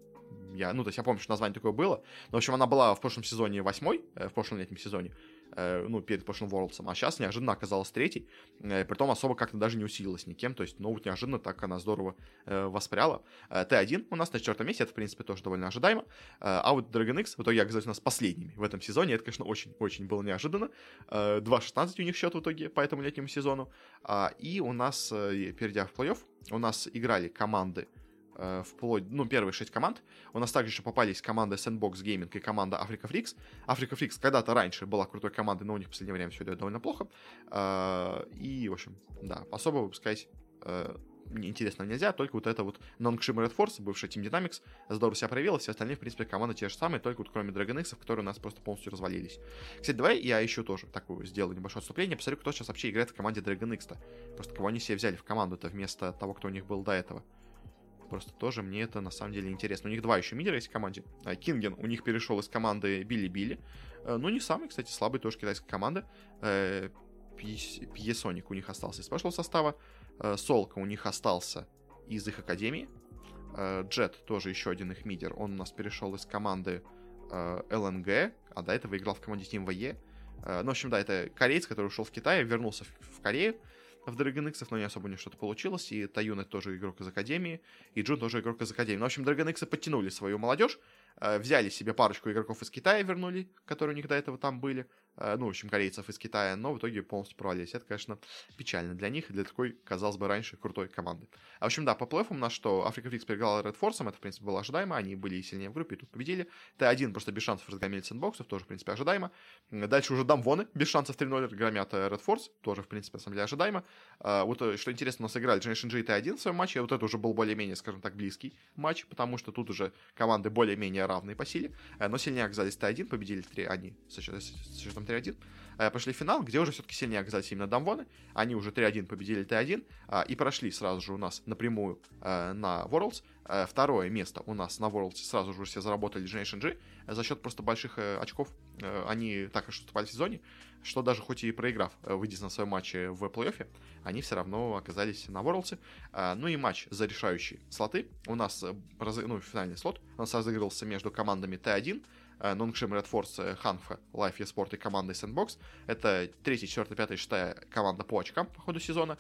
я, ну то есть я помню, что название такое было, но в общем она была в прошлом сезоне восьмой, э, в прошлом летнем сезоне, Э, ну, перед прошлым Worlds, а сейчас неожиданно оказалась третьей, э, притом особо как-то даже не усилилась никем, то есть, ну, вот неожиданно так она здорово э, воспряла. Т1 у нас на четвертом месте, это, в принципе, тоже довольно ожидаемо, а вот Dragon X в итоге оказались у нас последними в этом сезоне, это, конечно, очень-очень было неожиданно. 2-16 у них счет в итоге по этому летнему сезону, а, и у нас, перейдя в плей-офф, у нас играли команды э, вплоть, ну, первые шесть команд. У нас также еще попались команда Sandbox Gaming и команда Africa Freaks. Africa Freaks когда-то раньше была крутой командой, но у них в последнее время все идет довольно плохо. Э, и, в общем, да, особо, сказать, э, интересно нельзя, только вот это вот Non-Kshim Red Force, бывшая Team Dynamics, здорово себя проявила, все остальные, в принципе, команды те же самые, только вот кроме Dragon X, которые у нас просто полностью развалились. Кстати, давай я еще тоже такую сделаю небольшое отступление, посмотрю, кто сейчас вообще играет в команде Dragon X-то. Просто кого они себе взяли в команду-то вместо того, кто у них был до этого. Просто тоже мне это на самом деле интересно. У них два еще мидера есть в команде. А, Кинген у них перешел из команды Билли-Билли. Э, ну, не самый, кстати, слабый тоже китайская команда. Э, Пьесоник у них остался из прошлого состава. Э, Солка у них остался из их академии. Джет тоже еще один их мидер. Он у нас перешел из команды ЛНГ, а до этого играл в команде Team VE. Ну, в общем, да, это кореец, который ушел в Китай, вернулся в Корею в Dragon X, но не особо не что-то получилось. И Таюн это тоже игрок из Академии, и Джун тоже игрок из Академии. Ну, в общем, Dragon X подтянули свою молодежь, э, взяли себе парочку игроков из Китая, вернули, которые у них до этого там были. Э, ну, в общем, корейцев из Китая, но в итоге полностью провалились. Это, конечно, печально для них и для такой, казалось бы, раньше крутой команды. А, в общем, да, по плей-оффам у нас что, Afreeca Freecs проиграла Red Force, это, в принципе, было ожидаемо, они были сильнее в группе, и тут победили. Т1 просто без шансов разгромили Sandbox ов, тоже, в принципе, ожидаемо. Дальше уже DAMWON ы без шансов 3-0 громят э, Red Force, тоже, в принципе, на самом деле, ожидаемо. А, вот, э, что интересно, у нас играли Generation G и Т1 в своем матче, вот это уже был более-менее, скажем так, близкий матч, потому что тут уже команды более-менее равные по силе, но сильнее оказались Т1, победили 3, они со счетом 3-1. Э, пошли в финал, где уже все-таки сильнее оказались именно Дамвоны. Они уже 3-1 победили Т1 а, и прошли сразу же у нас напрямую э, на Worlds. Э, второе место у нас на Worlds сразу же все заработали Generation G за счет просто больших очков. Они так и выступали в сезоне, что даже хоть и проиграв, выйдя на своем матче в плей-оффе, они все равно оказались на Worlds. Ну и матч за решающие слоты. У нас, ну, финальный слот у нас разыгрывался между командами Т1, Нонгшим Red Force, Ханфа, Life eSport и команда Sandbox. Это третья, четвертая, пятая, шестая команда по очкам по ходу сезона.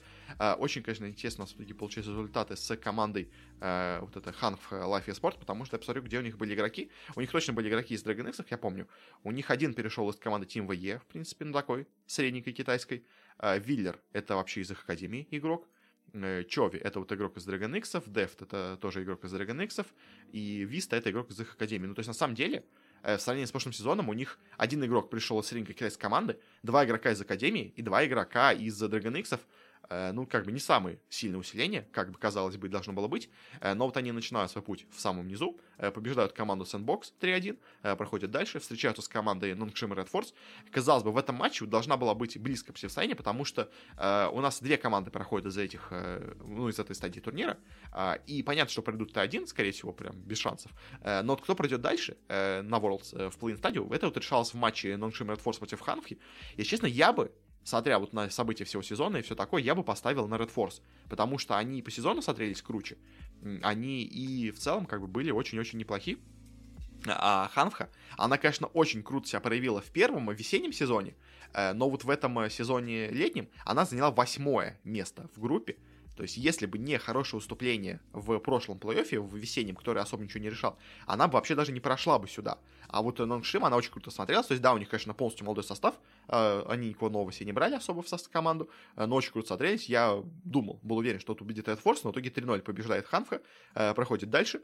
Очень, конечно, интересно у нас получились результаты с командой вот это Ханф Life eSport, потому что я посмотрю, где у них были игроки. У них точно были игроки из Dragon X, я помню. У них один перешел из команды Team VE, в принципе, ну такой, средненькой китайской. Виллер — это вообще из их академии игрок. Э, Чови — это вот игрок из Dragon X, Дефт — это тоже игрок из Dragon X, и Виста — это игрок из их академии. Ну, то есть, на самом деле, э, в сравнении с прошлым сезоном у них один игрок пришел из средней китайской команды, два игрока из Академии и два игрока из Dragon X, ну, как бы не самое сильное усиление, как бы, казалось бы, должно было быть, э, но вот они начинают свой путь в самом низу, э, побеждают команду Sandbox 3-1, проходят дальше, встречаются с командой Nongshim Red Force. Казалось бы, в этом матче должна была быть близко противостояние, потому что у нас две команды проходят из этих, ну, из этой стадии турнира, и понятно, что пройдут Т1, скорее всего, прям без шансов, но вот кто пройдет дальше на Worlds в плей стадию, это вот решалось в матче Nongshim Red Force против Ханфи. И, честно, я бы смотря вот на события всего сезона и все такое, я бы поставил на Red Force, потому что они по сезону смотрелись круче, они и в целом как бы были очень-очень неплохи. А Ханфха, она, конечно, очень круто себя проявила в первом весеннем сезоне, э, но вот в этом э, сезоне летнем она заняла восьмое место в группе, то есть, если бы не хорошее выступление в прошлом плей-оффе, в весеннем, который особо ничего не решал, она бы вообще даже не прошла бы сюда. А вот Нонгшим, она очень круто смотрелась. То есть, да, у них, конечно, полностью молодой состав. Э, они никого нового себе не брали особо в состав команду, э, но очень круто смотрелись. Я думал, был уверен, что тут убедит Эд Форс, но в итоге 3-0 побеждает Ханфа, э, проходит дальше,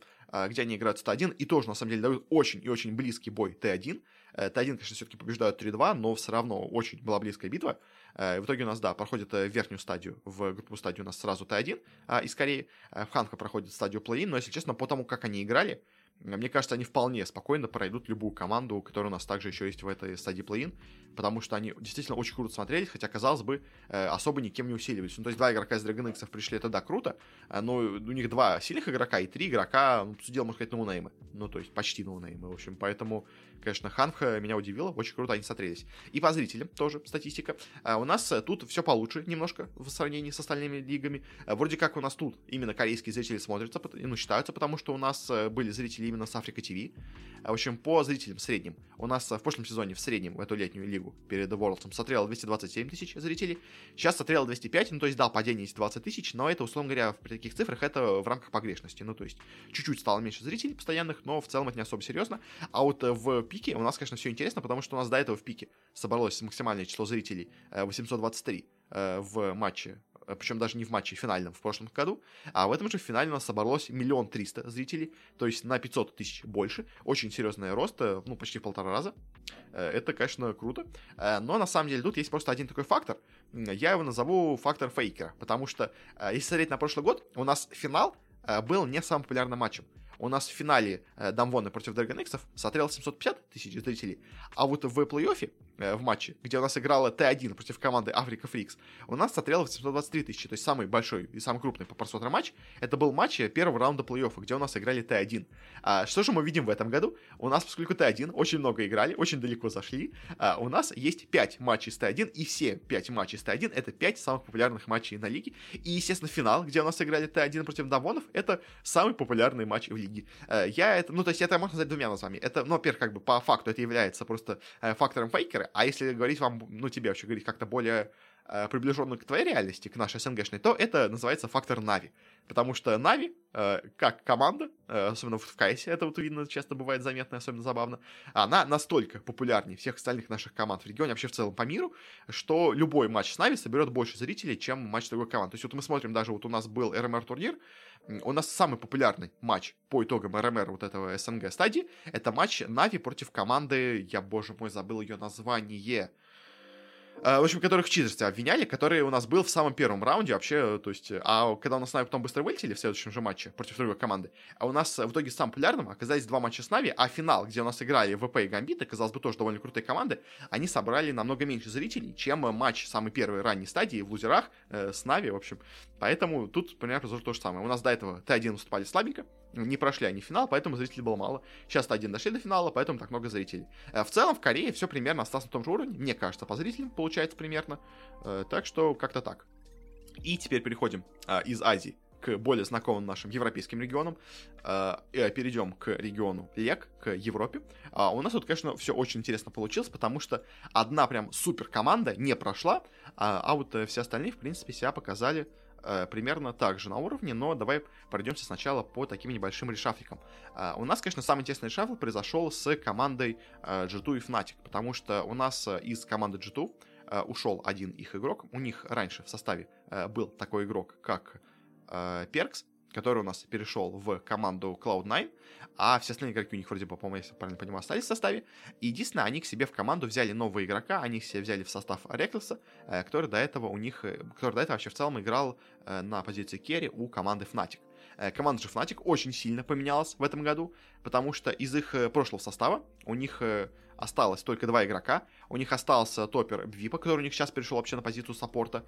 где они играют с Т1, и тоже, на самом деле, дают очень и очень близкий бой Т1. Т1, конечно, все-таки побеждают 3-2, но все равно очень была близкая битва. В итоге у нас, да, проходит верхнюю стадию, в групповую стадию у нас сразу Т1 из Кореи. В Ханха проходит стадию плей но, если честно, по тому, как они играли, мне кажется, они вполне спокойно пройдут любую команду, которая у нас также еще есть в этой стадии плей потому что они действительно очень круто смотрелись, хотя, казалось бы, э, особо никем не усиливались. Ну, то есть два игрока из Dragon X пришли, это да, круто, э, но у них два сильных игрока и три игрока, ну, судил, можно сказать, ноунеймы. Ну, то есть почти ноунеймы, в общем, поэтому, конечно, Ханха меня удивила, очень круто они смотрелись. И по зрителям тоже статистика. А у нас тут все получше немножко в сравнении с остальными лигами. Вроде как у нас тут именно корейские зрители смотрятся, ну, считаются, потому что у нас были зрители именно с Африка ТВ. В общем, по зрителям в среднем. У нас в прошлом сезоне в среднем в эту летнюю лигу перед Worlds смотрело 227 тысяч зрителей. Сейчас смотрело 205, ну то есть да, падение есть 20 тысяч, но это, условно говоря, при таких цифрах это в рамках погрешности. Ну то есть чуть-чуть стало меньше зрителей постоянных, но в целом это не особо серьезно. А вот в пике. У нас, конечно, все интересно, потому что у нас до этого в пике собралось максимальное число зрителей 823 э, э, в матче Э, причем даже не в матче финальном в прошлом году, а в этом же финале у нас собралось миллион триста зрителей, то есть на 500 тысяч больше, очень серьезный рост, ну, почти в полтора раза, это, конечно, круто, но на самом деле тут есть просто один такой фактор, я его назову фактор фейкера, потому что, если смотреть на прошлый год, у нас финал был не самым популярным матчем, у нас в финале э, DAMWON а против X смотрел 750 тысяч зрителей, а вот в плей-оффе в матче, где у нас играла Т1 против команды Afreeca Freecs, у нас смотрело 823 тысячи, то есть самый большой и самый крупный по просмотрам матч. Это был матч первого раунда плей-оффа, где у нас играли Т1. А, что же мы видим в этом году? У нас, поскольку Т1 очень много играли, очень далеко зашли, а, у нас есть 5 матчей с Т1, и все 5 матчей с Т1 это 5 самых популярных матчей на лиге. И, естественно, финал, где у нас играли Т1 против DAMWON ов, это самый популярный матч в лиге. А, я это, ну, то есть это можно назвать двумя названиями. Это, ну, во-первых, как бы по факту это является просто э, фактором Faker а, а если говорить вам, ну, тебе вообще говорить как-то более приближенную к твоей реальности, к нашей СНГшной, то это называется фактор Нави. Потому что Нави, э, как команда, э, особенно в КСе, это вот видно, часто бывает заметно, особенно забавно, она настолько популярнее всех остальных наших команд в регионе, вообще в целом по миру, что любой матч с Нави соберет больше зрителей, чем матч другой команды. То есть вот мы смотрим, даже вот у нас был РМР-турнир, у нас самый популярный матч по итогам РМР вот этого СНГ стадии, это матч Нави против команды, я, боже мой, забыл ее название, Э, в общем, которых в читерстве обвиняли, который у нас был в самом первом раунде вообще, то есть, а когда у нас с Нави потом быстро вылетели в следующем же матче против другой команды, а у нас в итоге самым популярным оказались два матча с Нави, а финал, где у нас играли ВП и Гамбиты, казалось бы, тоже довольно крутые команды, они собрали намного меньше зрителей, чем матч самой первой ранней стадии в лузерах э, с Нави, в общем, поэтому тут примерно произошло то же самое. У нас до этого Т1 выступали слабенько, не прошли они финал, поэтому зрителей было мало. Сейчас Т1 дошли до финала, поэтому так много зрителей. Э, в целом в Корее все примерно осталось на том же уровне, мне кажется, по зрителям получается примерно. Э, так что как-то так. И теперь переходим а, из Азии к более знакомым нашим европейским регионам, э, перейдем к региону ЛЕК, к Европе. А у нас тут, конечно, все очень интересно получилось, потому что одна прям супер команда не прошла, а, а вот все остальные, в принципе, себя показали э, примерно так же на уровне, но давай пройдемся сначала по таким небольшим решафликам. Э, у нас, конечно, самый интересный решафл произошел с командой э, G2 и Fnatic, потому что у нас э, из команды G2 э, ушел один их игрок. У них раньше в составе э, был такой игрок, как э, Перкс, который у нас перешел в команду Cloud9, а все остальные игроки у них вроде бы, по-моему, если правильно понимаю, остались в составе. И единственное, они к себе в команду взяли нового игрока, они себе взяли в состав Реклеса, э, который до этого у них, э, который до этого вообще в целом играл э, на позиции керри у команды Fnatic. Команда же Fnatic очень сильно поменялась в этом году, потому что из их прошлого состава у них осталось только два игрока. У них остался топер Bwipo, который у них сейчас перешел вообще на позицию саппорта,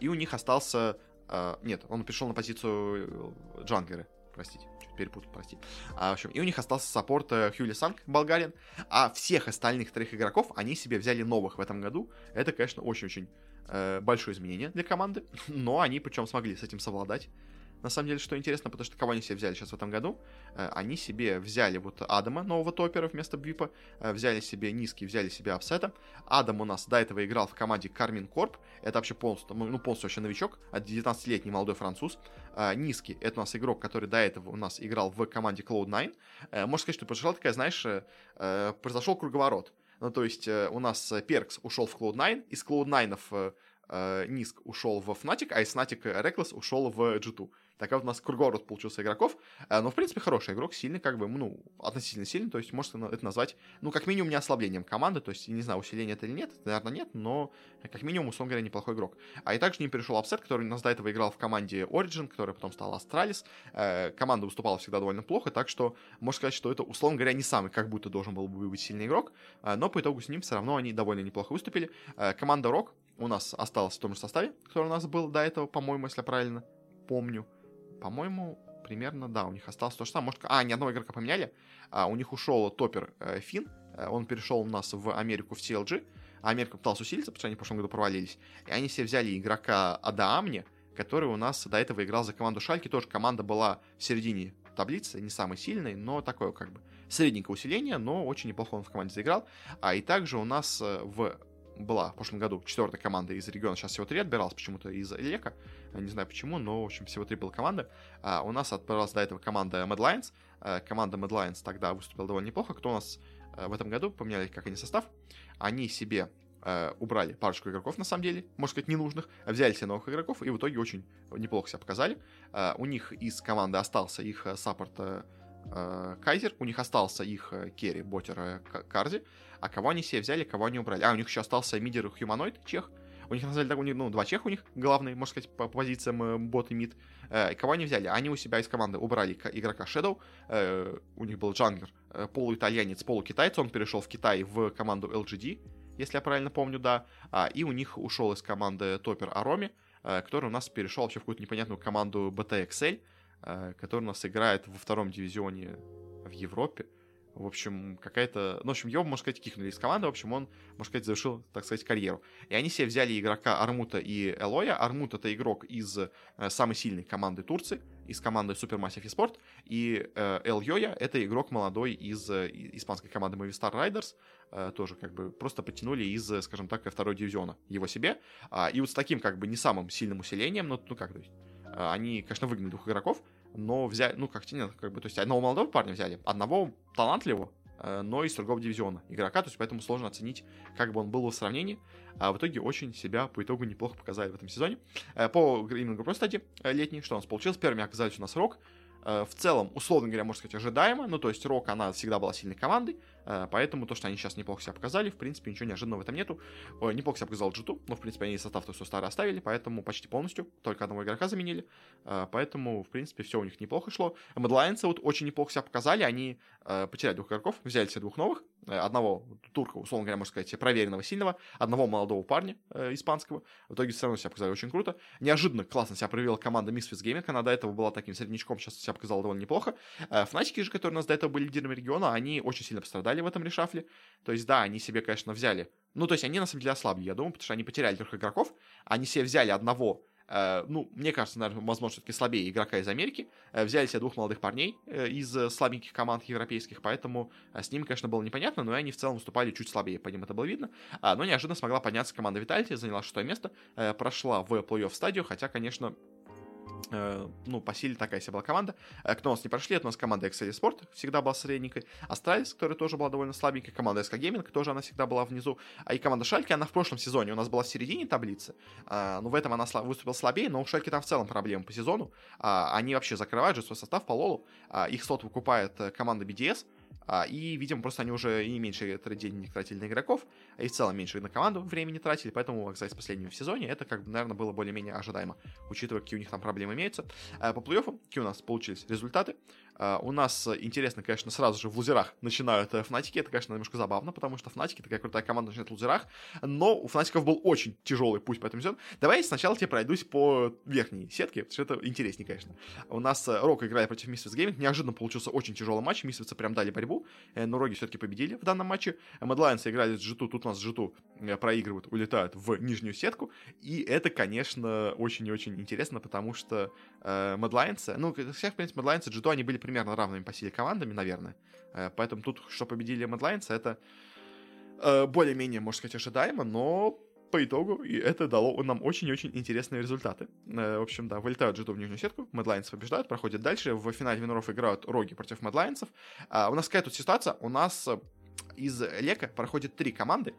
и у них остался э, нет, он перешел на позицию э, джанглера, простите, чуть перепутал, простите. А, в общем, и у них остался саппорт э, Hylissang, болгарин, а всех остальных трех игроков они себе взяли новых в этом году. Это, конечно, очень-очень uh, большое изменение для команды, *laughs* но они причем смогли с этим совладать. На самом деле, что интересно, потому что кого они себе взяли сейчас в этом году? Э, они себе взяли вот Адама, нового топера вместо Бвипа, э, взяли себе низкий, взяли себе Апсета. Адам у нас до этого играл в команде Кармин Корп, это вообще полностью, ну, полностью вообще новичок, 19-летний молодой француз. Э, низкий, это у нас игрок, который до этого у нас играл в команде Cloud9. Можно сказать, что произошла такая, знаешь, произошел круговорот. Ну, то есть у нас Perkz ушел в Cloud9, из Cloud9 Nisqy ушел в Fnatic, а из Fnatic Rekkles ушел в G2. Такая вот у нас круговорот получился игроков. Э, но, в принципе, хороший игрок, сильный, как бы, ну, относительно сильный. То есть, можно это назвать, ну, как минимум, не ослаблением команды. То есть, не знаю, усиление это или нет, наверное, нет, но, как минимум, условно говоря, неплохой игрок. А и также к ним перешел Upset, который у нас до этого играл в команде Origin, который потом стал Astralis. Э, команда выступала всегда довольно плохо, так что, можно сказать, что это, условно говоря, не самый, как будто должен был бы быть сильный игрок. Э, но по итогу с ним все равно они довольно неплохо выступили. Команда Рок у нас осталась в том же составе, который у нас был до этого, по-моему, если я правильно помню. По-моему, примерно, да, у них осталось то же самое. Может, а, ни одного игрока поменяли. А, у них ушел топер э, Фин. Э, он перешел у нас в Америку в CLG. А Америка пыталась усилиться, потому что они в прошлом году провалились. И они все взяли игрока Адаамни, который у нас до этого играл за команду Шальки. Тоже команда была в середине таблицы, не самый сильный, но такое как бы средненькое усиление, но очень неплохо он в команде заиграл. А и также у нас э, в была в прошлом году четвертая команда из региона, сейчас всего три отбиралась почему-то из Лека, не знаю почему, но, в общем, всего три была команды. А у нас отбиралась до этого команда Mad Lions, а, команда Mad Lions тогда выступила довольно неплохо, кто у нас а, в этом году, поменяли как они состав, они себе убрали парочку игроков, на самом деле, можно сказать, ненужных, взяли себе новых игроков и в итоге очень неплохо себя показали. У них из команды остался их саппорт Kaiser, у них остался их керри, ботер Carzzy, а кого они себе взяли, кого они убрали? А, у них еще остался мидер Humanoid, чех. У них, на самом деле, ну, два чеха у них главные, можно сказать, по позициям э, бот и мид. Э, кого они взяли? Они у себя из команды убрали игрока Shadow. Э, у них был джанглер, э, полуитальянец, полукитайец. Он перешел в Китай в команду LGD, если я правильно помню, да. А, и у них ушел из команды топер Orome, э, который у нас перешел вообще в какую-то непонятную команду BTXL, э, который у нас играет во втором дивизионе в Европе. В общем, какая-то... Ну, в общем, его, можно сказать, кикнули из команды. В общем, он, можно сказать, завершил, так сказать, карьеру. И они себе взяли игрока Армута и Элоя. Армут — это игрок из э, самой сильной команды Турции, из команды Supermassive eSport. И э, Эльоя — это игрок молодой из э, испанской команды Movistar Riders. Э, тоже как бы просто подтянули из, скажем так, второй дивизиона его себе. А, и вот с таким как бы не самым сильным усилением, но, ну как, то есть, э, они, конечно, выгнали двух игроков, но взяли, ну, как нет, как бы, то есть одного молодого парня взяли, одного талантливого, э, но из другого дивизиона игрока, то есть поэтому сложно оценить, как бы он был в сравнении. А в итоге очень себя по итогу неплохо показали в этом сезоне. Э, по именно групповой стадии э, летней, что у нас получилось, первыми оказались у нас Рок, в целом, условно говоря, можно сказать, ожидаемо. Ну, то есть Рок, она всегда была сильной командой. Э, поэтому то, что они сейчас неплохо себя показали, в принципе, ничего неожиданного в этом нету. Неплохо себя показал G2, но, в принципе, они состав то все старый оставили, поэтому почти полностью, только одного игрока заменили. Э, поэтому, в принципе, все у них неплохо шло. Mad вот очень неплохо себя показали, они э, потеряли двух игроков, взяли себе двух новых, одного турка, условно говоря, можно сказать, проверенного, сильного, одного молодого парня испанского. В итоге все равно себя показали очень круто. Неожиданно классно себя проявила команда Misfits Gaming, она до этого была таким среднячком, сейчас себя показала довольно неплохо. Фнатики же, которые у нас до этого были лидерами региона, они очень сильно пострадали играли в этом решафле. То есть, да, они себе, конечно, взяли. Ну, то есть, они на самом деле ослабли, я думаю, потому что они потеряли трех игроков. Они себе взяли одного э, ну, мне кажется, наверное, возможно, все-таки слабее игрока из Америки. Э, взяли себе двух молодых парней э, из э, слабеньких команд европейских, поэтому э, с ними, конечно, было непонятно, но они в целом выступали чуть слабее, по ним это было видно. А, но неожиданно смогла подняться команда Vitality, заняла шестое место, э, прошла в плей-офф стадию, хотя, конечно, ну, по силе такая себе была команда. Э, кто у нас не прошли, это у нас команда Excel Esports, всегда была средненькой. Astralis, которая тоже была довольно слабенькой. Команда SK Gaming, тоже она всегда была внизу. А и команда Шальки, она в прошлом сезоне у нас была в середине таблицы. А, ну, в этом она выступила слабее, но у Шальки там в целом проблемы по сезону. А, они вообще закрывают же свой состав по лолу. А, их слот выкупает э, команда BDS. А, и, видимо, просто они уже и меньше денег тратили на игроков, и в целом меньше на команду времени тратили, поэтому оказались последними в сезоне. Это, как бы, наверное, было более-менее ожидаемо, учитывая, какие у них там проблемы имеются. А, по плей-оффу, какие у нас получились результаты. А, у нас интересно, конечно, сразу же в лузерах начинают э, Фнатики. Это, конечно, немножко забавно, потому что Фнатики такая крутая команда начинает в лузерах. Но у Fnatic ов был очень тяжелый путь по этому сезону. Давай я сначала тебе пройдусь по верхней сетке, потому что это интереснее, конечно. У нас э, Rogue играет против Misfits Gaming. Неожиданно получился очень тяжелый матч. Misfits прям дали борьбу, э, но Rogue все-таки победили в данном матче. MAD Lions ы играли с G2. Тут у нас G2 проигрывают, улетают в нижнюю сетку. И это, конечно, очень и очень интересно, потому что MAD Lions ы, ну, всех, в принципе, MAD Lions ы G2, они были примерно равными по силе командами, наверное. Э, поэтому тут, что победили MAD Lions, это э, более-менее, можно сказать, ожидаемо, но по итогу и это дало нам очень-очень интересные результаты. Э, в общем, да, вылетают G2 в нижнюю сетку, MAD Lions побеждают, проходят дальше. В финале winner ов играют Rogue против MAD Lions ов. А у нас какая тут ситуация? У нас из LEC а проходит три команды,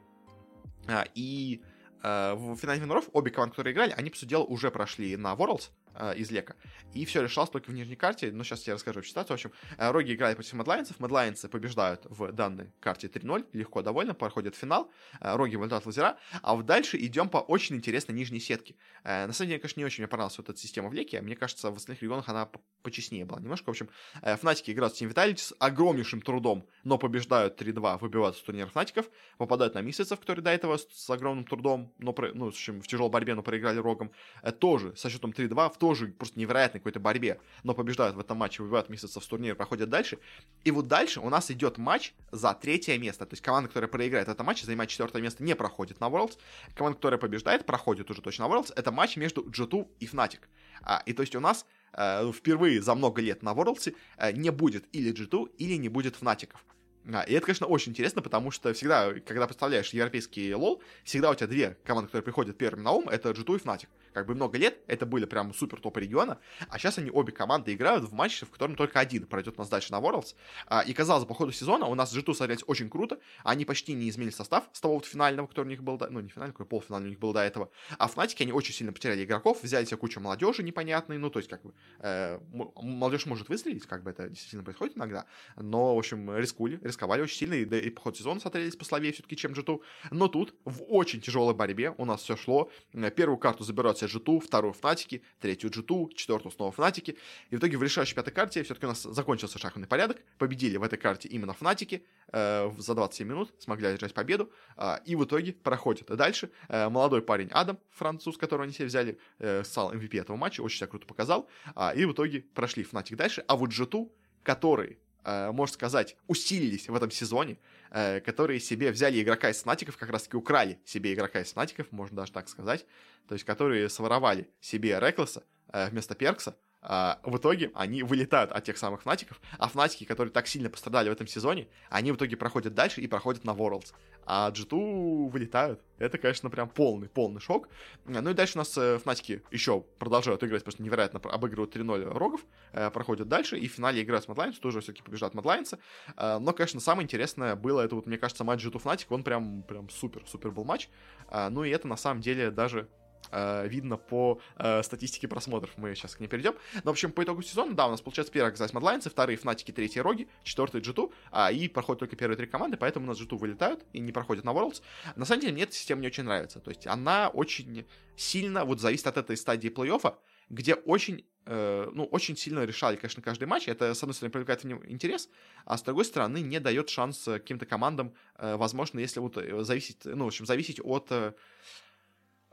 а, и в финале winner ов обе команды, которые играли, они, по сути дела, уже прошли на Worlds, э, из LEC а. И все решалось только в нижней карте. Но сейчас я расскажу ситуацию. В общем, э, Роги играет против Медлайнцев. Медлайнцы побеждают в данной карте 3-0. Легко, довольно. Проходят финал. Э, Роги вылетают лазера. А в дальше идем по очень интересной нижней сетке. Э, на самом деле, конечно, не очень мне понравилась вот эта система в Леке. Мне кажется, в остальных регионах она почестнее была немножко. В общем, э, Фнатики играют с Team Vitality с огромнейшим трудом, но побеждают 3-2, выбивают с турнира Фнатиков, попадают на Месяцев, которые до этого с, с огромным трудом, но ну, в общем, в тяжелой борьбе, но проиграли Рогом, э, тоже со счетом 3-2 в тоже просто невероятной какой-то борьбе, но побеждают в этом матче, выбивают месяцев с турнира, проходят дальше. И вот дальше у нас идет матч за третье место. То есть команда, которая проиграет этот матч, занимает четвертое место, не проходит на Worlds. Команда, которая побеждает, проходит уже точно на Worlds. Это матч между G2 и Fnatic. А, и то есть у нас э, впервые за много лет на Worlds э, не будет или G2, или не будет Фнатиков. А, и это, конечно, очень интересно, потому что всегда, когда представляешь европейский лол, всегда у тебя две команды, которые приходят первыми на ум, это G2 и Fnatic как бы много лет это были прям супер топ региона, а сейчас они обе команды играют в матче, в котором только один пройдет нас дальше на Worlds. А, и казалось, по ходу сезона у нас G2 смотрелись очень круто, они почти не изменили состав с того вот финального, который у них был, ну не финальный, какой полуфинальный у них был до этого, а Fnatic они очень сильно потеряли игроков, взяли себе кучу молодежи непонятной, ну то есть как бы э, молодежь может выстрелить, как бы это действительно происходит иногда, но в общем рискули, рисковали очень сильно, и, да, и по ходу сезона смотрелись послабее все-таки, чем G2, но тут в очень тяжелой борьбе у нас все шло, первую карту забирают себе G2, вторую Fnatic и, третью G2, четвертую снова Fnatic и. И в итоге в решающей пятой карте все-таки у нас закончился шахматный порядок. Победили в этой карте именно Fnatic и э, за 27 минут, смогли одержать победу. Э, и в итоге проходит дальше. Э, молодой парень Адам, француз, которого они себе взяли, э, стал MVP этого матча, очень себя круто показал. Э, и в итоге прошли Fnatic дальше. А вот G2, который Э, можно сказать, усилились в этом сезоне, э, которые себе взяли игрока из Снатиков, как раз-таки украли себе игрока из Снатиков, можно даже так сказать, то есть которые своровали себе Рекласа э, вместо Перкса, а, в итоге они вылетают от тех самых Фнатиков, а Фнатики, которые так сильно пострадали в этом сезоне, они в итоге проходят дальше и проходят на Worlds. А G2 вылетают. Это, конечно, прям полный, полный шок. Ну и дальше у нас э, Фнатики еще продолжают играть, потому что невероятно обыгрывают 3-0 Рогов, э, проходят дальше, и в финале играют с Мадлайнс, тоже все-таки побеждают Мадлайнса. Э, но, конечно, самое интересное было, это вот, мне кажется, матч G2 Fnatic, он прям, прям супер, супер был матч. Э, ну и это, на самом деле, даже э, видно по э, статистике просмотров. Мы сейчас к ней перейдем. Но, в общем, по итогу сезона, да, у нас получается первый оказались Мадлайнцы, вторые Фнатики, третьи Роги, четвертый G2, а, и проходят только первые три команды, поэтому у нас G2 вылетают и не проходят на Worlds. На самом деле, мне эта система не очень нравится. То есть она очень сильно вот зависит от этой стадии плей-оффа, где очень э, ну, очень сильно решали, конечно, каждый матч. Это, с одной стороны, привлекает интерес, а с другой стороны, не дает шанс каким-то командам, э, возможно, если вот э, зависеть, ну, в общем, зависеть от э,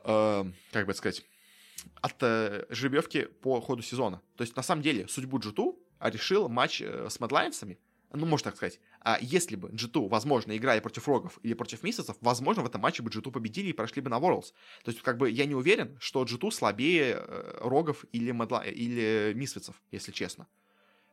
э, как бы сказать, от э, жеребьевки по ходу сезона. То есть, на самом деле, судьбу G2 решил матч э, с Медлайнсами, ну, можно так сказать, а если бы G2, возможно, играли против Рогов или против Месяцев, возможно, в этом матче бы G2 победили и прошли бы на Worlds. То есть, как бы, я не уверен, что G2 слабее э, Рогов или, Медла... или Мисвицев, если честно.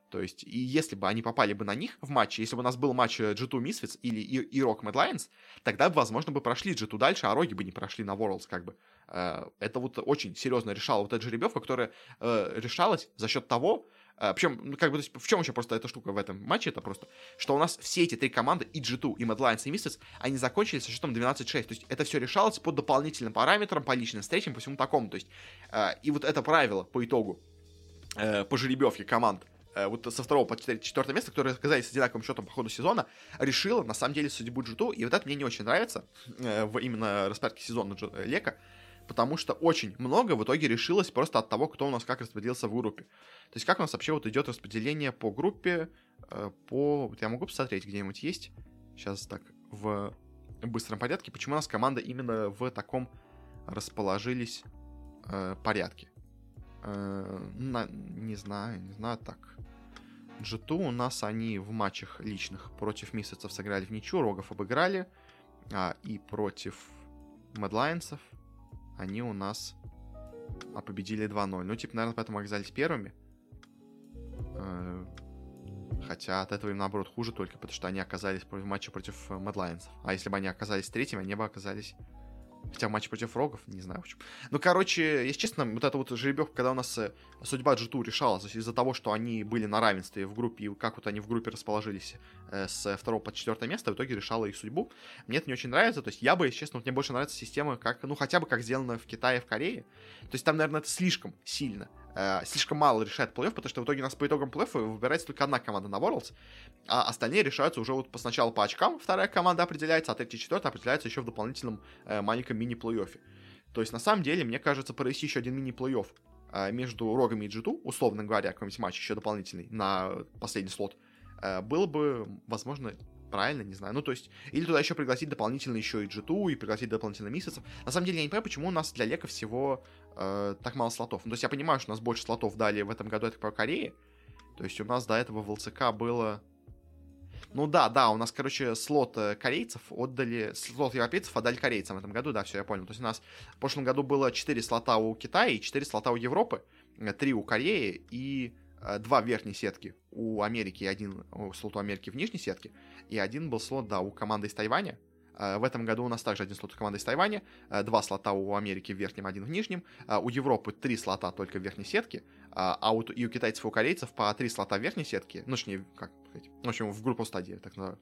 То есть, и если бы они попали бы на них в матче, если бы у нас был матч G2 Misfits или и Rock Mad Lions, тогда бы, возможно, бы прошли G2 дальше, а Роги бы не прошли на Worlds, как бы. Э, это вот очень серьезно решало вот эта жеребьевка, которая э, решалась за счет того, э, причем, ну, как бы, то есть, в чем еще просто эта штука в этом матче, это просто, что у нас все эти три команды, и G2, и Mad Lions, и Misfits, они закончили со счетом 12-6, то есть, это все решалось по дополнительным параметрам, по личным встречам, по всему такому, то есть, и вот это правило по итогу, по жеребьевке команд, Э, вот со второго по четвертое место, которые оказались с одинаковым счетом по ходу сезона, решила, на самом деле, судьбу Джиту, и вот это мне не очень нравится э, в именно распорядке сезона э, Лека, потому что очень много в итоге решилось просто от того, кто у нас как распределился в группе. То есть как у нас вообще вот идет распределение по группе, по... Вот я могу посмотреть, где-нибудь есть? Сейчас так, в быстром порядке. Почему у нас команда именно в таком расположились э, порядке? Э, на, не знаю, не знаю, так. G2 у нас они в матчах личных против месяцев сыграли в ничью, Рогов обыграли, а, и против Медлайнсов они у нас а, победили 2-0. Ну, типа, наверное, поэтому оказались первыми. Э, хотя от этого им, наоборот, хуже только, потому что они оказались в матче против Медлайнсов. А если бы они оказались третьими, они бы оказались Хотя матч против Рогов, не знаю почему. Ну, короче, если честно, вот эта вот жеребьевка, когда у нас э, судьба G2 решалась из-за того, что они были на равенстве в группе, и как вот они в группе расположились э, с второго по четвертое место, в итоге решала их судьбу. Мне это не очень нравится, то есть я бы, если честно, вот мне больше нравится система, как, ну, хотя бы как сделано в Китае, в Корее. То есть там, наверное, это слишком сильно э, слишком мало решает плей-офф, потому что в итоге у нас по итогам плей-оффа выбирается только одна команда на Worlds, а остальные решаются уже вот сначала по очкам, вторая команда определяется, а третья и четвертая определяется еще в дополнительном э, маленьком мини-плей-оффе. То есть, на самом деле, мне кажется, провести еще один мини-плей-офф э, между Рогами и G2, условно говоря, какой-нибудь матч еще дополнительный на последний слот, э, было бы, возможно, правильно, не знаю. Ну, то есть, или туда еще пригласить дополнительно еще и G2, и пригласить дополнительно месяцев. На самом деле, я не понимаю, почему у нас для Лека всего э, так мало слотов. Ну, то есть, я понимаю, что у нас больше слотов дали в этом году, это по Корее. То есть, у нас до этого в ЛЦК было... Ну да, да, у нас, короче, слот э, корейцев отдали, слот европейцев отдали корейцам в этом году, да, все, я понял. То есть у нас в прошлом году было 4 слота у Китая и 4 слота у Европы, 3 у Кореи и Э, два в верхней сетки у Америки один слот у Америки в нижней сетке, и один был слот, да, у команды из Тайваня. Э, в этом году у нас также один слот у команды из Тайваня, э, два слота у Америки в верхнем, один в нижнем, у Европы три слота только в верхней сетке, а у, и у китайцев и у корейцев по три слота в верхней сетке, ну, точнее, как в общем, в группу стадии, так называю,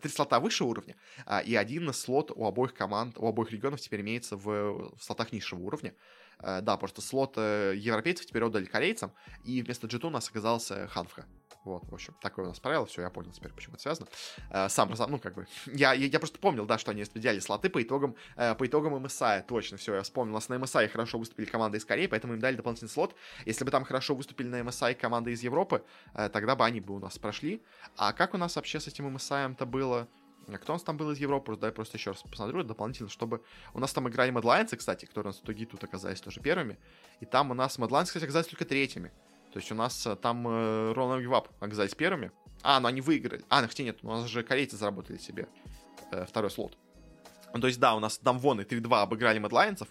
три слота выше уровня, и один слот у обоих команд, у обоих регионов теперь имеется в, в слотах низшего уровня. Э, да, просто слот э, европейцев теперь отдали корейцам, и вместо G2 у нас оказался Ханфха. Вот, в общем, такое у нас правило, все, я понял теперь, почему это связано. Э, сам, ну, как бы, я, я, я просто помнил, да, что они распределяли слоты по итогам, по итогам MSI, точно, все, я вспомнил, у нас на MSI хорошо выступили команды из Кореи, поэтому им дали дополнительный слот. Если бы там хорошо выступили на MSI команды из Европы, тогда бы они бы у нас прошли. А как у нас вообще с этим MSI-то было? А кто у нас там был из Европы? Дай просто еще раз посмотрю дополнительно, чтобы... У нас там играли Медлайнцы, кстати, которые у нас в итоге тут оказались тоже первыми. И там у нас Медлайнцы, кстати, оказались только третьими. То есть у нас э, там э, Roll Give Up оказались первыми. А, ну они выиграли. А, ну хотя нет, у нас же корейцы заработали себе э, второй слот. Ну, то есть, да, у нас там вон и 3-2 обыграли Медлайнцев,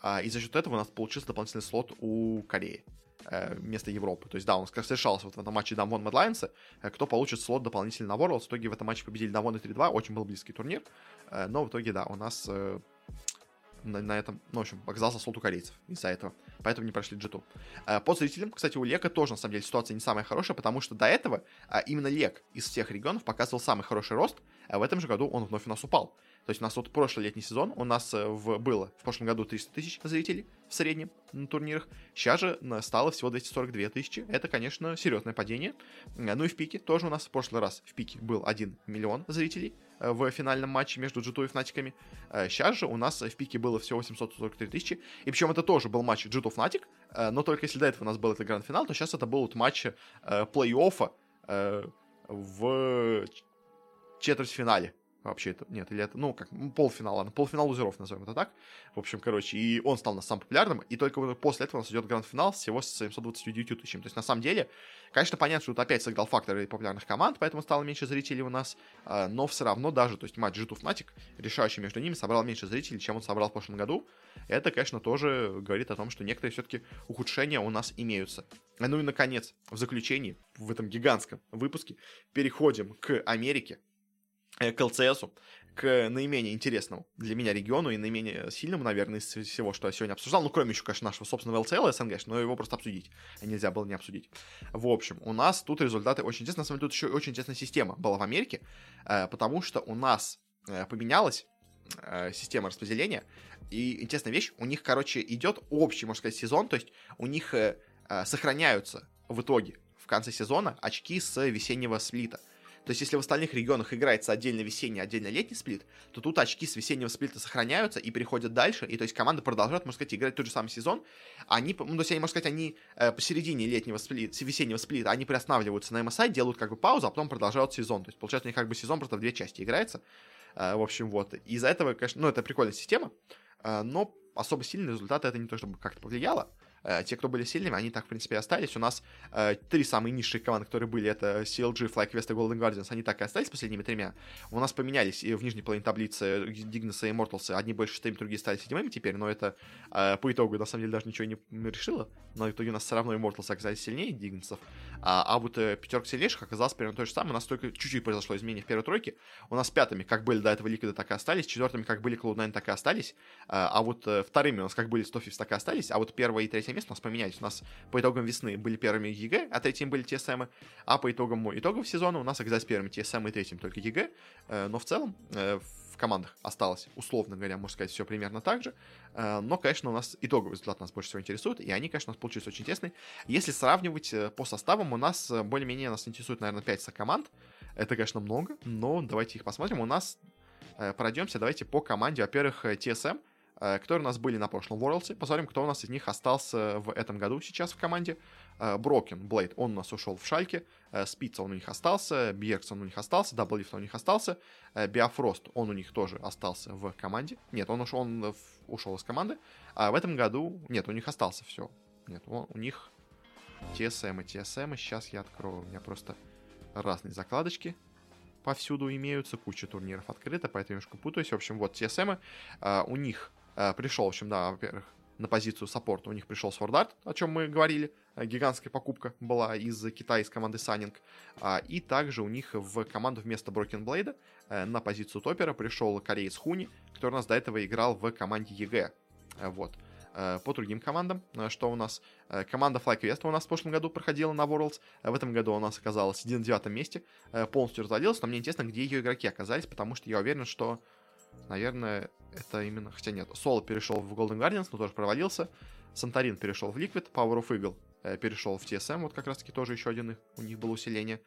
а, и за счет этого у нас получился дополнительный слот у Кореи э, вместо Европы. То есть, да, у нас как решался вот в этом матче Дамвон Медлайнсы, э, кто получит слот дополнительно на Worlds. В итоге в этом матче победили Дамвон и 3-2, очень был близкий турнир, э, но в итоге, да, у нас э, на, на этом, ну, в общем, оказался слот у корейцев из-за этого. Поэтому не прошли g э, По зрителям, кстати, у Лека тоже, на самом деле, ситуация не самая хорошая, потому что до этого э, именно Лек из всех регионов показывал самый хороший рост, а в этом же году он вновь у нас упал. То есть у нас вот прошлый летний сезон, у нас э, в, было в прошлом году 300 тысяч зрителей в среднем на турнирах. Сейчас же стало всего 242 тысячи. Это, конечно, серьезное падение. Э, ну и в пике тоже у нас в прошлый раз в пике был 1 миллион зрителей э, в финальном матче между G2 и Fnatic. Сейчас же у нас в пике было всего 843 тысячи. И причем это тоже был матч G2 Fnatic, но только если до этого у нас был это гранд-финал, то сейчас это был вот матч плей-оффа в четвертьфинале Вообще это, нет, или это, ну, как полфинал, ладно, полфинал лузеров, назовем это так. В общем, короче, и он стал у нас самым популярным, и только после этого у нас идет гранд-финал всего с 729 тысячами. То есть, на самом деле, конечно, понятно, что тут опять сыграл фактор популярных команд, поэтому стало меньше зрителей у нас, а, но все равно даже, то есть, матч G2 Fnatic, решающий между ними, собрал меньше зрителей, чем он собрал в прошлом году. Это, конечно, тоже говорит о том, что некоторые все-таки ухудшения у нас имеются. Ну и, наконец, в заключении, в этом гигантском выпуске, переходим к Америке, к ЛЦСу, к наименее интересному для меня региону и наименее сильному, наверное, из всего, что я сегодня обсуждал. Ну, кроме еще, конечно, нашего собственного ЛЦЛ СНГ, но его просто обсудить нельзя было не обсудить. В общем, у нас тут результаты очень интересные. На самом деле, тут еще очень интересная система была в Америке, э, потому что у нас э, поменялась система распределения. И интересная вещь, у них, короче, идет общий, можно сказать, сезон, то есть у них сохраняются в итоге в конце сезона очки с весеннего сплита. То есть, если в остальных регионах играется отдельно весенний, отдельно летний сплит, то тут очки с весеннего сплита сохраняются и переходят дальше. И то есть команда продолжает, можно сказать, играть тот же самый сезон. Они, ну, то есть, они, можно сказать, они э, посередине летнего сплита, весеннего сплита, они приостанавливаются на MSI, делают как бы паузу, а потом продолжают сезон. То есть, получается, у них как бы сезон просто в две части играется. Э, в общем, вот. Из-за этого, конечно, ну, это прикольная система, э, но особо сильные результаты это не то, чтобы как-то повлияло. Э, те, кто были сильными, они так, в принципе, и остались. У нас э, три самые низшие команды, которые были, это CLG, FlyQuest и Golden Guardians, они так и остались последними тремя. У нас поменялись и в нижней половине таблицы Dignas и Immortals, одни больше шестыми, другие стали седьмыми теперь, но это э, по итогу, на самом деле, даже ничего не решило. Но в итоге у нас все равно Immortals оказались сильнее Dignasов. А, а вот пятерка сильнейших оказалась примерно то же самое. У нас только чуть-чуть произошло изменение в первой тройке. У нас пятыми, как были до этого Ликвида, так и остались. Четвертыми, как были Cloud9, так и остались. А, а вот вторыми у нас как были Стофис, так и остались. А вот первое и третье место у нас поменялись. У нас по итогам весны были первыми EG, а третьим были TSM. А по итогам итогов сезона у нас оказались первыми TSM и третьим только EG. Э, но в целом э, в командах осталось, условно говоря, можно сказать, все примерно так же. Э, но, конечно, у нас итоговый результат нас больше всего интересует, и они, конечно, у нас получились очень тесные. Если сравнивать по составам, у нас более-менее нас интересует, наверное, 5 команд. Это, конечно, много, но давайте их посмотрим. У нас пройдемся, давайте по команде. Во-первых, TSM — которые у нас были на прошлом Worlds. Посмотрим, кто у нас из них остался в этом году сейчас в команде. Broken Blade, он у нас ушел в Schalke. Spica, он у них остался. Bjergsen, он у них остался. Doublelift, он у них остался. Biofrost, он у них тоже остался в команде. Нет, он ушел, он ушел из команды. А в этом году... Нет, у них остался все. Нет, он, у них TSM и TSM. Сейчас я открою. У меня просто разные закладочки повсюду имеются, куча турниров открыта, поэтому немножко путаюсь. В общем, вот TSM, у них Э, пришел, в общем, да, во-первых, на позицию саппорта у них пришел SwordArt, о чем мы говорили. Э, гигантская покупка была из Китая, из команды Suning. И также у них в команду вместо Broken Blade э, на позицию топера пришел кореец Huni, который у нас до этого играл в команде EG. Вот. По другим командам, что у нас? Команда FlyQuest у нас в прошлом году проходила на Worlds. В этом году у нас оказалась на девятом месте. Полностью развалилась, но мне интересно, где ее игроки оказались, потому что я уверен, что Наверное, это именно... Хотя нет, Соло перешел в Golden Guardians, но тоже провалился. Santorin перешел в Liquid, PowerOfEvil э, перешел в TSM, вот как раз-таки тоже еще один у них было усиление.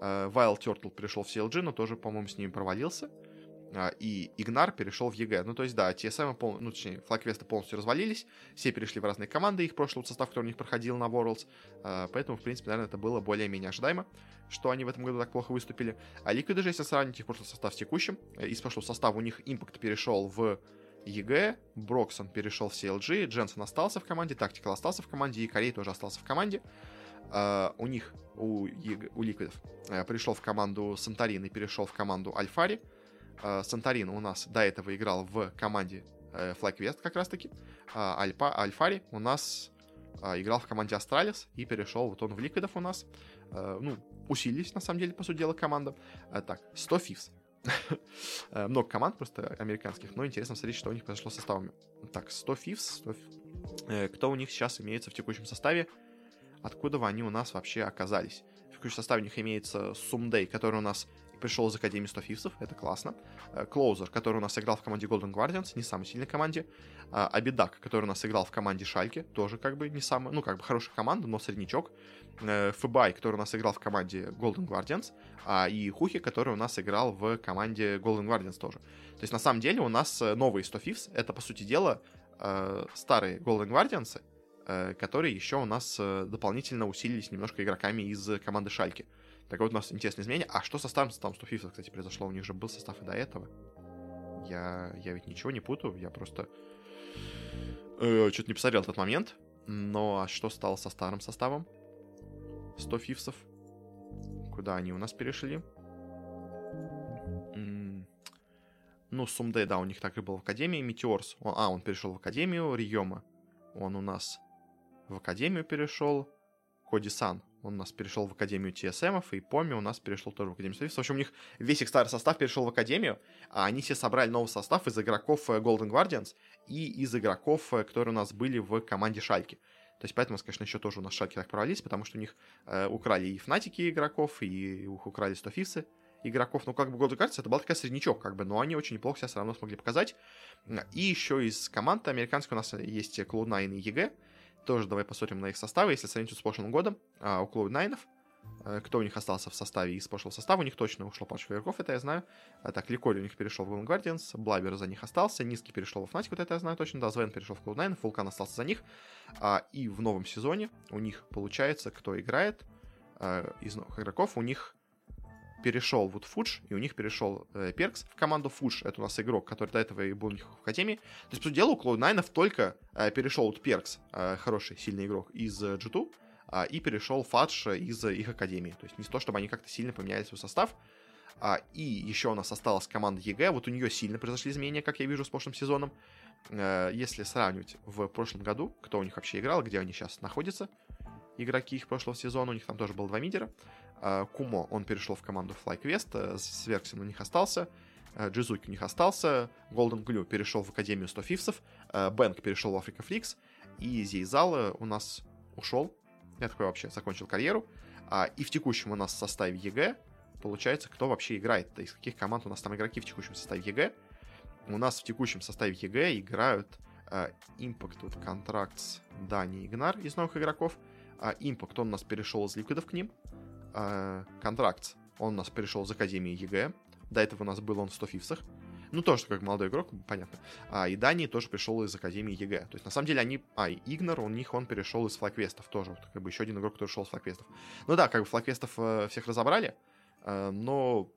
Э, Wild Turtle перешел в CLG, но тоже, по-моему, с ними провалился. А, и Ignar перешел в EG. Ну, то есть, да, TSM, пол... ну, точнее, FlyQuest ы полностью развалились, все перешли в разные команды, их прошлый состав, который у них проходил на Worlds, а, поэтому, в принципе, наверное, это было более-менее ожидаемо, что они в этом году так плохо выступили. А Liquid же, если сравнить их прошлый состав с текущим, э, из прошлого состава у них Impact перешел в EG, Broxah перешел в CLG, Jensen остался в команде, Tactical остался в команде, и CoreJJ тоже остался в команде. Э, у них, у, у Liquid ов, э, пришел в команду Santorin и перешел в команду Alphari. Э, Santorin у нас до этого играл в команде э, FlyQuest как раз-таки. А Альпа, Alphari у нас э, играл в команде Astralis и перешел вот он в Liquid ов у нас. Ну, усилились, на самом деле, по сути дела, команда. Так, 100 фифс. *laughs* Много команд просто американских, но интересно смотреть, что у них произошло с составами. Так, 100 фифс. 100... Кто у них сейчас имеется в текущем составе? Откуда они у нас вообще оказались? В текущем составе у них имеется Сумдей, который у нас пришел из Академии 100 фифсов, это классно. Клоузер, который у нас играл в команде Golden Guardians, не самой сильной команде. Абидак, который у нас играл в команде Шальки, тоже как бы не самая, ну как бы хорошая команда, но среднячок. Фыбай, который у нас играл в команде Golden Guardians, а и Хухи, который у нас играл в команде Golden Guardians тоже. То есть на самом деле у нас э, новые 100 фифс, это по сути дела э, старые Golden Guardians, э, которые еще у нас дополнительно усилились немножко игроками из команды Шальки. Так вот, у нас интересное изменение. А что со старым составом 100 кстати, произошло? У них же был состав и до этого. Я, я ведь ничего не путаю, я просто э, что-то не посмотрел этот момент. Но а что стало со старым составом? 100 фифсов. Куда они у нас перешли? Ну, Сумдей, да, у них так и был в Академии. Метеорс, он, а, он перешел в Академию. Риома, он у нас в Академию перешел. Коди Сан, он у нас перешел в Академию TSM, и Поми у нас перешел тоже в Академию Союза. В общем, у них весь их старый состав перешел в Академию, а они все собрали новый состав из игроков э, Golden Guardians и из игроков, э, которые у нас были в команде Шальки. То есть поэтому, конечно, еще тоже у нас Шальки так провалились, потому что у них э, украли и Фнатики игроков, и их украли Стофисы игроков, ну, как бы Golden Guardians это была такая среднячок, как бы, но они очень неплохо себя все равно смогли показать. И еще из команд американской у нас есть Cloud9 и EG. Тоже давай посмотрим на их составы, если сравнить с прошлым годом. А, у Cloud9 э, кто у них остался в составе из прошлого состава, у них точно ушло парочка игроков, это я знаю. А, так, Ликоль у них перешел в Golden Guardians, Блабер за них остался, Низкий перешел в Fnatic, вот это я знаю точно, да, Звен перешел в Cloud9, Вулкан остался за них. А, и в новом сезоне у них получается, кто играет а, из новых игроков, у них перешел вот Фудж, и у них перешел э, Перкс в команду Фудж. Это у нас игрок, который до этого и был у них в Академии. То есть, по дела, у Cloud9 только э, перешел вот Перкс, э, хороший, сильный игрок, из э, G2, э, и перешел Fudge из э, их Академии. То есть, не то, чтобы они как-то сильно поменяли свой состав. А, и еще у нас осталась команда EG. Вот у нее сильно произошли изменения, как я вижу, с прошлым сезоном. Э, если сравнивать в прошлом году, кто у них вообще играл, где они сейчас находятся, игроки их прошлого сезона, у них там тоже было два мидера. А, Kumo, он перешел в команду FlyQuest, э, Svenskeren у них остался, э, Jiizuke у них остался, Goldenglue перешел в Академию 100 Thieves ов, э, Bang перешел в Afreeca Freecs, и Zeyzal у нас ушел, я такой вообще закончил карьеру, а, и в текущем у нас составе EG, получается, кто вообще играет, из каких команд у нас там игроки в текущем составе EG. У нас в текущем составе EG играют Impact, вот Contractz, Danny, Ignar из новых игроков, а Impact, он у нас перешел из Liquid ов к ним, э, Contractz, он у нас перешел из Академии EG. До этого у нас был он в 100 Thieves ах. Ну, тоже как молодой игрок, понятно. А, и Danny тоже пришел из Академии EG. То есть, на самом деле, они... А, и Ignar, у них он перешел из FlyQuest ов тоже. Вот, как бы еще один игрок, который шел из FlyQuest ов. Ну да, как бы FlyQuest ов э, всех разобрали, э, но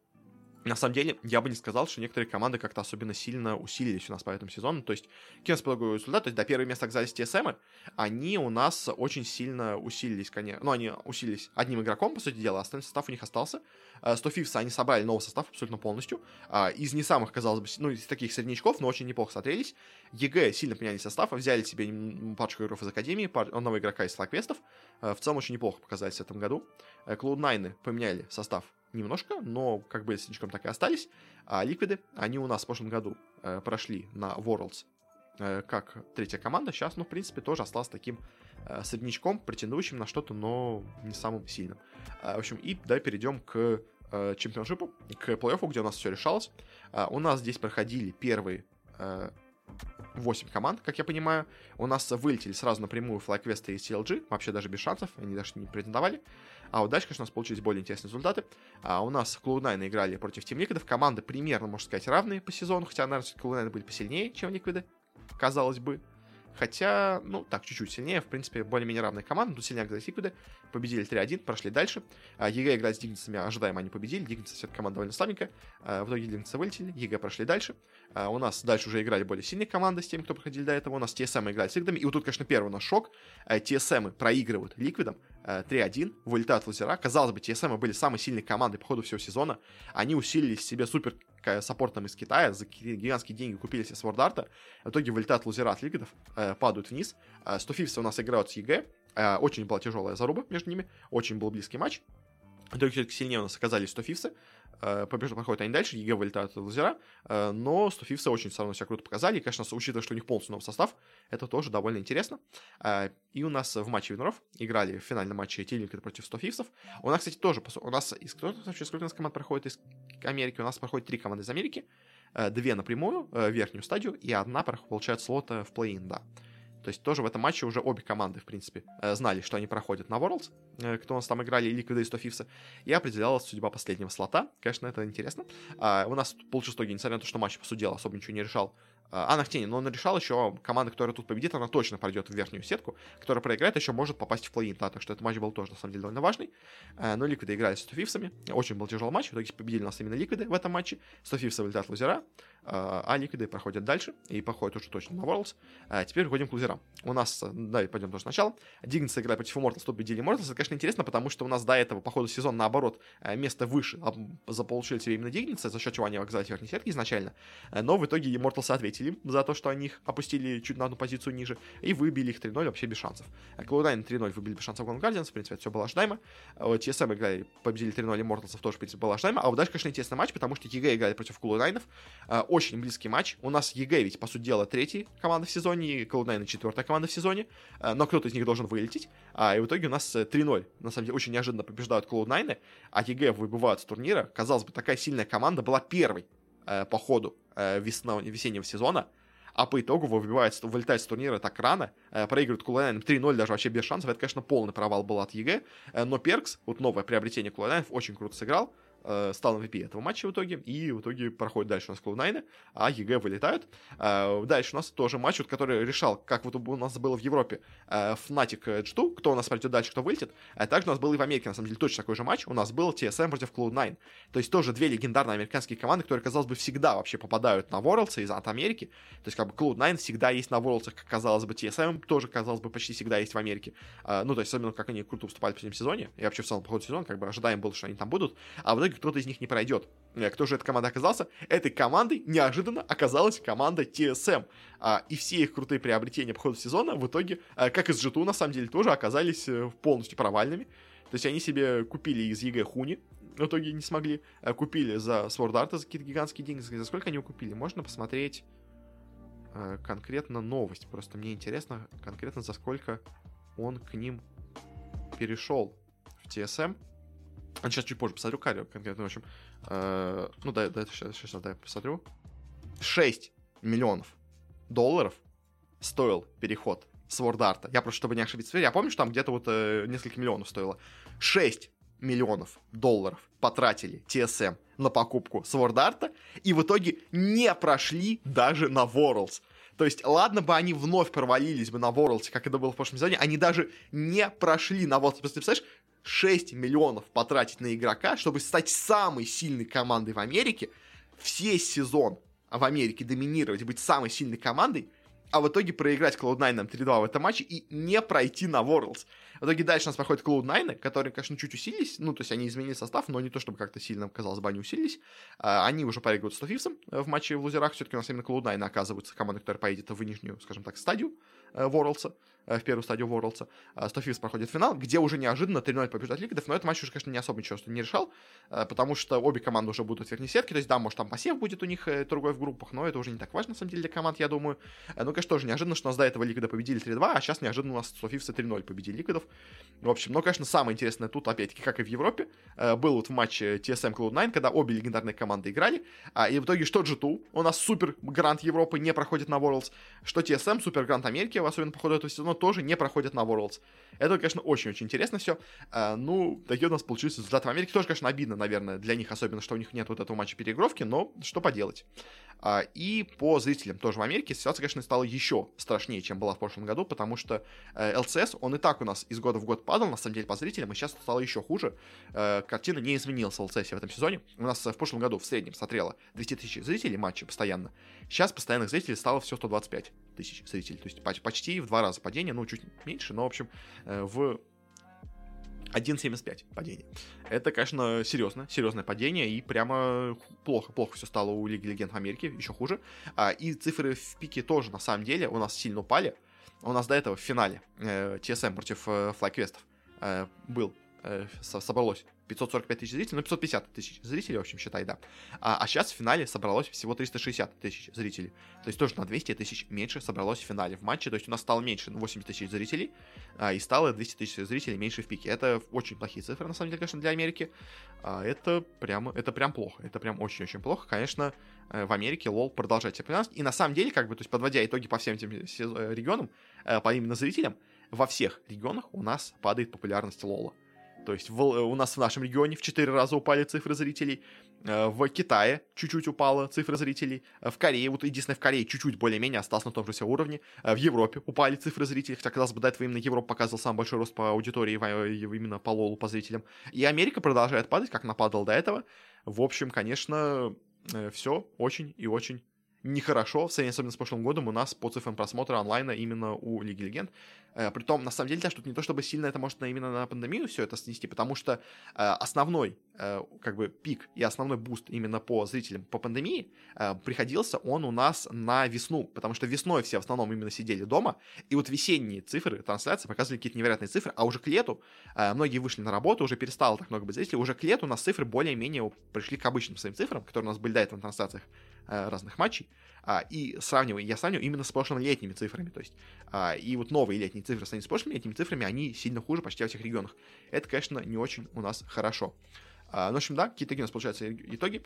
на самом деле, я бы не сказал, что некоторые команды как-то особенно сильно усилились у нас по этому сезону. То есть, какие у нас итоговый результат? То есть, до первого места оказались TSM, они у нас очень сильно усилились, конечно. Ну, они усилились одним игроком, по сути дела, остальной состав у них остался. 100 э, Thieves а они собрали новый состав абсолютно полностью. А, из не самых, казалось бы, ну, из таких среднячков, но очень неплохо смотрелись. EG сильно поменяли состав, взяли себе парочку игроков из Академии, пар... нового игрока из FlyQuest ов. Э, в целом очень неплохо показались в этом году. Cloud9 э, поменяли состав немножко, но как были слишком, так и остались. А Liquid ы, они у нас в прошлом году э, прошли на Worlds э, как третья команда. Сейчас, ну, в принципе, тоже осталась таким э, среднячком, претендующим на что-то, но не самым сильным. Э, в общем, и давай перейдем к э, чемпионшипу, к плей-оффу, где у нас все решалось. Э, у нас здесь проходили первые э, 8 команд, как я понимаю. У нас вылетели сразу напрямую FlyQuest и CLG, вообще даже без шансов, они даже не претендовали. А вот дальше, конечно, у нас получились более интересные результаты. А у нас Cloud9 играли против Team Liquid. Команды примерно, можно сказать, равные по сезону, хотя, наверное, Cloud9 были посильнее, чем Liquid, казалось бы. Хотя, ну, так, чуть-чуть сильнее. В принципе, более-менее равная команда. Тут сильнее оказались Ликвиды. Победили 3-1, прошли дальше. А, EG играть с Dignitas ами ожидаемо они победили. Dignitas ы все команда довольно слабенькая. А, в итоге Dignitas ы вылетели. EG прошли дальше. А, у нас дальше уже играли более сильные команды с теми, кто проходили до этого. У нас TSM играли с Liquid ами. И вот тут, конечно, первый у нас шок. TSM проигрывают Liquid ам. 3-1, вылетают лузера. Казалось бы, TSM были самой сильной командой по ходу всего сезона. Они усилились себе супер support ом из Китая, за гигантские деньги купили себе Sword В итоге вылетают лузера от ликвидов, э, падают вниз. Э, у нас играют с EG. Э, очень была тяжелая заруба между ними, очень был близкий матч. В итоге все-таки сильнее у нас оказались 100 Thieves ы. Э, побеждают проходят они дальше, EG вылетают от лузера, э, но 100 Thieves ы очень все равно себя круто показали. И, конечно, учитывая, что у них полностью новый состав, это тоже довольно интересно. И у нас в матче winner ов играли в финальном матче Team Liquid против 100 Thieves ов. У нас, кстати, тоже, у нас из кто вообще сколько у нас команд проходит из Америки? У нас проходит три команды из Америки, две напрямую, верхнюю стадию, и одна получает слот в плей-ин, да. То есть тоже в этом матче уже обе команды, в принципе, э, знали, что они проходят на Worlds, э, кто у нас там играли, Liquid и 100 Фивса, и определялась судьба последнего слота. Конечно, это интересно. А, у нас получилось итоге, несмотря на то, что матч, по сути дела, особо ничего не решал, А Хтене, но он решал еще, команда, которая тут победит, она точно пройдет в верхнюю сетку, которая проиграет, еще может попасть в плей-ин, да, так что этот матч был тоже, на самом деле, довольно важный. Э, но Ликвиды играли с Туфивсами, очень был тяжелый матч, в итоге победили нас именно Ликвиды в этом матче, Туфивсы вылетают лузера, а, а Ликвиды проходят дальше и походят уже точно на Worlds. А теперь переходим к лузерам. У нас, да, пойдем тоже сначала. Дигнс играет против Immortals, тут победили Immortals. Это, конечно, интересно, потому что у нас до этого по ходу сезона, наоборот, место выше заполучили себе именно Дигницы, за счет чего они оказались в верхней сетке изначально. Но в итоге Immortals ответили за то, что они их опустили чуть на одну позицию ниже, и выбили их 3-0 вообще без шансов. Cloud9 3-0 выбили без шансов Guardians, в принципе, это все было ожидаемо. TSM играли, победили 3-0 Immortals, тоже, в принципе, было ожидаемо. А вот дальше, конечно, интересный матч, потому что EG играли против Cloud9. Очень близкий матч. У нас EG ведь, по сути дела, третья команда в сезоне, и Cloud9 четвертая команда в сезоне, но кто-то из них должен вылететь. А, и в итоге у нас 3-0. Э, На самом деле, очень неожиданно побеждают Cloud9, а EG выбывают с турнира. Казалось бы, такая сильная команда была первой э, по ходу весно, весеннего сезона, а по итогу выбивает, вылетает с турнира так рано, э, проигрывает Cloud9 ам 3-0 даже вообще без шансов. Это, конечно, полный провал был от EG, э, но Перкс, вот новое приобретение Cloud9 ов, очень круто сыграл. Э, стал MVP этого матча в итоге, и в итоге проходит дальше у нас Cloud9, а EG вылетают. Э, дальше у нас тоже матч, вот, который решал, как вот у нас было в Европе, э, Fnatic G2, кто у нас пройдет дальше, кто вылетит. А также у нас был и в Америке, на самом деле, точно такой же матч. У нас был TSM против Cloud9. То есть тоже две легендарные американские команды, которые, казалось бы, всегда вообще попадают на Worlds из от Америки. То есть как бы Cloud9 всегда есть на Worlds, как казалось бы, TSM тоже, казалось бы, почти всегда есть в Америке. Ну, то есть особенно, как они круто выступали в последнем сезоне. И вообще в целом по ходу сезона, как бы ожидаем было, что они там будут. А в итоге кто-то из них не пройдет. Э, кто же эта команда оказался? Этой командой неожиданно оказалась команда TSM. А, и все их крутые приобретения по ходу сезона в итоге, а, как из G2, на самом деле, тоже оказались э, полностью провальными. То есть они себе купили из EG Huni, в итоге не смогли. Купили за Sword Art за какие-то гигантские деньги. За сколько они его купили? Можно посмотреть конкретно новость. Просто мне интересно конкретно за сколько он к ним перешел в TSM. А сейчас чуть позже посмотрю Карио конкретно, в общем. Э, ну, да, да, сейчас, сейчас, да, посмотрю. 6 миллионов долларов стоил переход с Вордарта. Я просто, чтобы не ошибиться, я помню, что там где-то вот э, несколько миллионов стоило. 6 миллионов долларов потратили TSM на покупку Свордарта и в итоге не прошли даже на Worlds. То есть, ладно бы они вновь провалились бы на Worlds, как это было в прошлом сезоне, они даже не прошли на Worlds. Ты представляешь, 6 миллионов потратить на игрока, чтобы стать самой сильной командой в Америке, все сезон в Америке доминировать, быть самой сильной командой, а в итоге проиграть Cloud9 3-2 в этом матче и не пройти на Worlds. В итоге дальше у нас проходит Cloud9, которые, конечно, чуть усилились, ну, то есть они изменили состав, но не то, чтобы как-то сильно, казалось бы, они усилились. А, они уже проигрывают с Тофивсом в матче в лузерах, все-таки у нас именно Cloud9 оказывается команда, которая поедет в нижнюю, скажем так, стадию э, Worlds. Э, в первую стадию Worlds. Стофис проходит финал, где уже неожиданно 3-0 побеждает Ликвидов, но этот матч уже, конечно, не особо ничего не решал, э, потому что обе команды уже будут в верхней сетке, то есть, да, может, там посев будет у них э, другой в группах, но это уже не так важно, на самом деле, для команд, я думаю. Ну, конечно, тоже неожиданно, что у нас до этого Ликвида победили 3-2, а сейчас неожиданно у нас Стофивсы 3-0 победили Ликвидов. В общем, но, конечно, самое интересное тут, опять-таки, как и в Европе, был вот в матче TSM Cloud9, когда обе легендарные команды играли, а, и в итоге что G2, у нас супер грант Европы не проходит на Worlds, что TSM, супер грант Америки, особенно по ходу этого сезона, тоже не проходит на Worlds. Это, конечно, очень-очень интересно все. А, ну, такие у нас получились результаты в Америке. Тоже, конечно, обидно, наверное, для них, особенно, что у них нет вот этого матча переигровки, но что поделать. А, и по зрителям тоже в Америке ситуация, конечно, стала еще страшнее, чем была в прошлом году, потому что э, ЛЦС, он и так у нас из года в год падал, на самом деле, по зрителям, и сейчас стало еще хуже. Э, картина не изменилась в ЛЦС в этом сезоне. У нас в прошлом году в среднем смотрело 200 тысяч зрителей матчи постоянно. Сейчас постоянных зрителей стало все 125 тысяч зрителей. То есть почти в два раза падение, ну, чуть меньше, но, в общем, э, в 1.75 падение. Это, конечно, серьезно, серьезное падение, и прямо плохо, плохо все стало у Лиги Легенд в Америке, еще хуже. А, и цифры в пике тоже, на самом деле, у нас сильно упали. У нас до этого в финале э, TSM против э, FlyQuest э, был, э, собралось 545 тысяч зрителей, ну 550 тысяч зрителей, в общем, считай, да. А, а сейчас в финале собралось всего 360 тысяч зрителей. То есть тоже на 200 тысяч меньше собралось в финале в матче. То есть у нас стало меньше 80 тысяч зрителей, а, и стало 200 тысяч зрителей меньше в пике. Это очень плохие цифры, на самом деле, конечно, для Америки. А, это прямо, это прям плохо. Это прям очень-очень плохо. Конечно, э, в Америке лол продолжает себя И на самом деле, как бы, то есть подводя итоги по всем этим э, регионам, э, по именно зрителям, во всех регионах у нас падает популярность лола То есть в, у нас в нашем регионе в 4 раза упали цифры зрителей. Э, в Китае чуть-чуть упала цифра зрителей. Э, в Корее, вот единственное, в Корее чуть-чуть более-менее осталось на том же уровне. Э, в Европе упали цифры зрителей, хотя, казалось бы, до этого именно Европа показывал самый большой рост по аудитории именно по лолу, по зрителям. И Америка продолжает падать, как она падала до этого. В общем, конечно, все очень и очень нехорошо, в сравнении особенно с прошлым годом, у нас по цифрам просмотра онлайна именно у Лиги Легенд. Э, притом, на самом деле, даже тут не то, чтобы сильно это может на, именно на пандемию все это снести, потому что э, основной, э, как бы, пик и основной boost именно по зрителям по пандемии э, приходился он у нас на весну, потому что весной все в основном именно сидели дома, и вот весенние цифры трансляции показывали какие-то невероятные цифры, а уже к лету э, многие вышли на работу, уже перестало так много быть зрителей, уже к лету у нас цифры более-менее пришли к обычным своим цифрам, которые у нас были до этого на трансляциях разных матчей, а, и сравниваю, я сравниваю именно с прошлыми летними цифрами, то есть, а, и вот новые летние цифры сравнить с прошлыми летними цифрами, они сильно хуже почти во всех регионах. Это, конечно, не очень у нас хорошо. Uh, ну, в общем, да, какие такие у нас получаются итоги.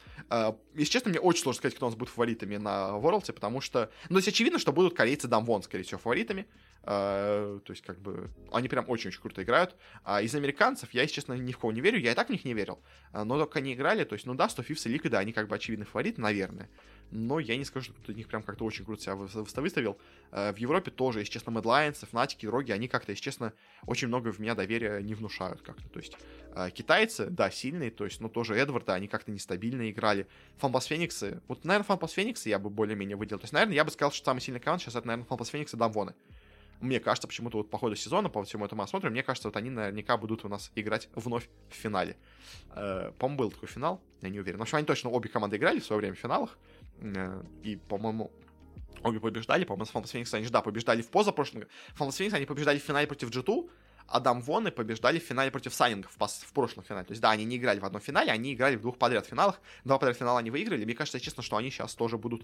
Если честно, мне очень сложно сказать, кто у нас будет фаворитами на Worlds, потому что... Ну, то есть очевидно, что будут корейцы Дамвон, скорее всего, фаворитами. Uh, то есть, как бы, они прям очень-очень круто играют. А из американцев я, если честно, ни в кого не верю. Я и так в них не верил. но только они играли, то есть, ну да, 100 Фифс и Лика, да, они как бы очевидный фаворит, наверное но я не скажу, что кто-то них прям как-то очень круто себя выставил. Э, в Европе тоже, если честно, Mad Lions, Fnatic, Роги, они как-то, если честно, очень много в меня доверия не внушают как-то. То есть э, китайцы, да, сильные, то есть, но тоже Эдварда, они как-то нестабильно играли. Фанпас Фениксы, вот, наверное, Фанпас Фениксы я бы более-менее выделил. То есть, наверное, я бы сказал, что самый сильный команда сейчас это, наверное, Фанпас Феникс и Дамвоны. Мне кажется, почему-то вот по ходу сезона, по всему этому осмотру, мне кажется, вот они наверняка будут у нас играть вновь в финале. Э, по-моему, был такой финал, я не уверен. В общем, они точно обе команды играли в свое время в финалах. Э, и, по-моему, обе побеждали. По-моему, с Фантас Феникс они да, побеждали в позапрошлом. Фантас Феникс они побеждали в финале против G2, а Дамвоны побеждали в финале против Санинга в, в прошлом финале. То есть, да, они не играли в одном финале, они играли в двух подряд финалах. Два подряд финала они выиграли. Мне кажется, честно, что они сейчас тоже будут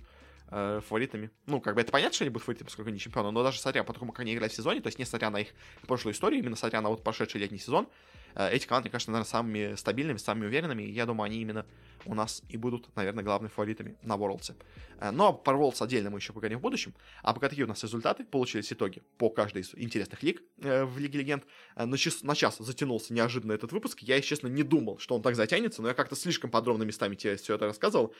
э, фаворитами. Ну, как бы это понятно, что они будут фаворитами, поскольку они чемпионы, но даже смотря по тому, как они играли в сезоне, то есть, несмотря на их прошлую историю, именно смотря на вот прошедший летний сезон, э, эти команды, мне кажется, наверное, самыми стабильными, самыми уверенными. И я думаю, они именно у нас и будут, наверное, главными фаворитами на Worlds. Э, но про Worlds отдельно мы еще поговорим в будущем. А пока такие у нас результаты, получились итоги по каждой из интересных лиг э, в Лиге Легенд. Э, на, час, на час затянулся неожиданно этот выпуск. Я, если честно, не думал, что он так затянется, но я как-то слишком подробно местами тебе все это рассказывал.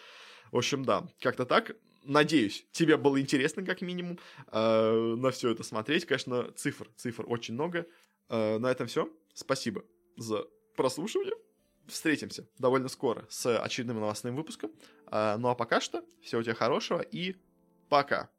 В общем, да, как-то так. Надеюсь, тебе было интересно, как минимум, э, на все это смотреть. Конечно, цифр, цифр очень много. Э, на этом все. Спасибо за прослушивание встретимся довольно скоро с очередным новостным выпуском. А, ну а пока что, всего тебе хорошего и пока.